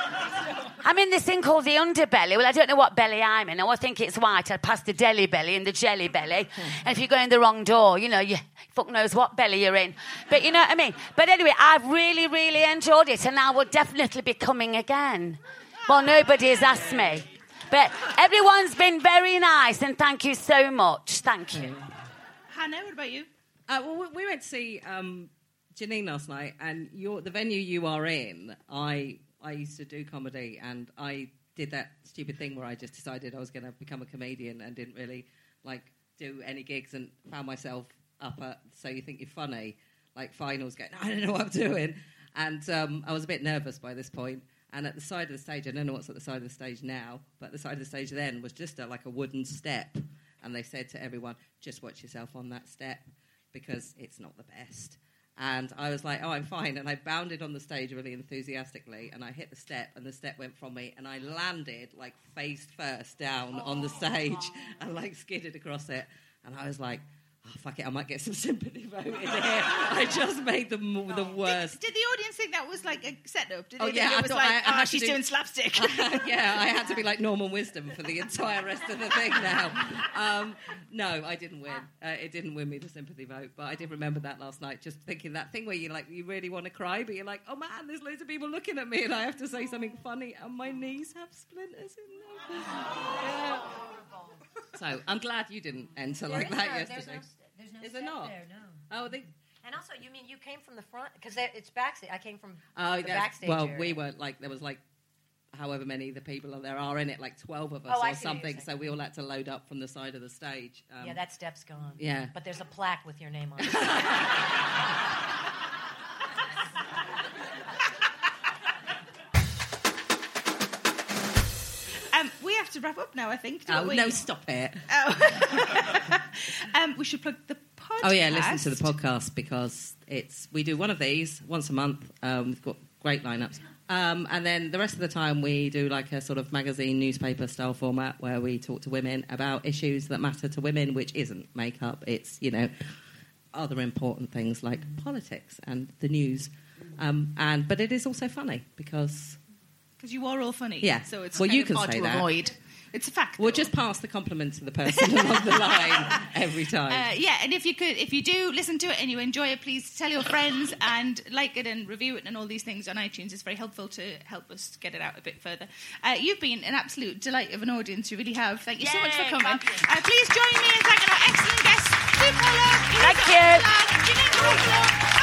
Speaker 6: I'm in this thing called the underbelly. Well, I don't know what belly I'm in. I think it's white. I passed the deli belly and the jelly belly. Hmm. And if you go in the wrong door, you know, you fuck knows what belly you're in. But you know what I mean? But anyway, I've really, really enjoyed it, and I will definitely be coming again. Well, nobody has asked me. But everyone's been very nice, and thank you so much. Thank you.
Speaker 3: Hannah, what about you?
Speaker 4: Uh, well, we- we went to see um, Janeane last night, and your, the venue you are in, I I used to do comedy, and I did that stupid thing where I just decided I was going to become a comedian and didn't really like do any gigs, and found myself up at So You Think You're Funny, like finals, going, I don't know what I'm doing, and um, I was a bit nervous by this point. And at the side of the stage, I don't know what's at the side of the stage now, but at the side of the stage then was just a, like a wooden step, and they said to everyone, just watch yourself on that step because it's not the best. And I was like, oh, I'm fine. And I bounded on the stage really enthusiastically, and I hit the step, and the step went from me, and I landed like face first down on the oh. stage and like skidded across it. And I was like, oh, fuck it, I might get some sympathy vote in here. I just made the, m- the worst.
Speaker 3: Did the audience think that was like a setup? Did
Speaker 4: Oh,
Speaker 3: they
Speaker 4: yeah,
Speaker 3: think
Speaker 4: I
Speaker 3: it was like,
Speaker 4: I- I
Speaker 3: oh,
Speaker 4: had
Speaker 3: she's
Speaker 4: do-
Speaker 3: doing slapstick.
Speaker 4: yeah, I had to be like Norman Wisdom for the entire rest of the thing now. Um, no, I didn't win. Uh, it didn't win me the sympathy vote, but I did remember that last night. Just thinking that thing where you like you really want to cry, but you're like, oh man, there's loads of people looking at me, and I have to say something funny, and my knees have splinters in them. Yeah. So I'm glad you didn't enter like that yesterday. there's no there's Is there not? Oh, they.
Speaker 7: And also, you mean you came from the front because it's backstage. I came from
Speaker 4: Oh,
Speaker 7: the backstage.
Speaker 4: Well,
Speaker 7: area.
Speaker 4: we were like there was like however many the people there are in it, like twelve of us
Speaker 7: Oh,
Speaker 4: or
Speaker 7: see what you're
Speaker 4: something. So we all had to load up from the side of the stage. Um,
Speaker 7: yeah, that step's gone.
Speaker 4: yeah.
Speaker 7: but there's a plaque with your name on it.
Speaker 3: To wrap up now, I think. Don't
Speaker 4: Oh
Speaker 3: we?
Speaker 4: no! Stop it.
Speaker 3: um, we should plug the podcast.
Speaker 4: Oh yeah, listen to the podcast because it's we do one of these once a month. Um, we've got great lineups, um, and then the rest of the time we do like a sort of magazine newspaper style format where we talk to women about issues that matter to women, which isn't makeup. It's you know other important things like politics and the news, um, and but it is also funny because
Speaker 3: Because you are all funny.
Speaker 4: Yeah.
Speaker 3: So it's
Speaker 4: Well, you can
Speaker 3: hard
Speaker 4: say
Speaker 3: to
Speaker 4: that.
Speaker 3: avoid. It's a fact.
Speaker 4: we'll just pass the compliment to the person along the line every time.
Speaker 3: Uh, yeah, and if you could, if you do listen to it and you enjoy it, please tell your friends and like it and review it and all these things on iTunes. It's very helpful to help us get it out a bit further. Uh, you've been an absolute delight of an audience. You really have. Thank you so much for coming. Uh, please join me in thanking our excellent guests, Su Pollard,
Speaker 7: Thank
Speaker 3: Lisa
Speaker 7: you.
Speaker 3: Oakland, Janeane Garofalo,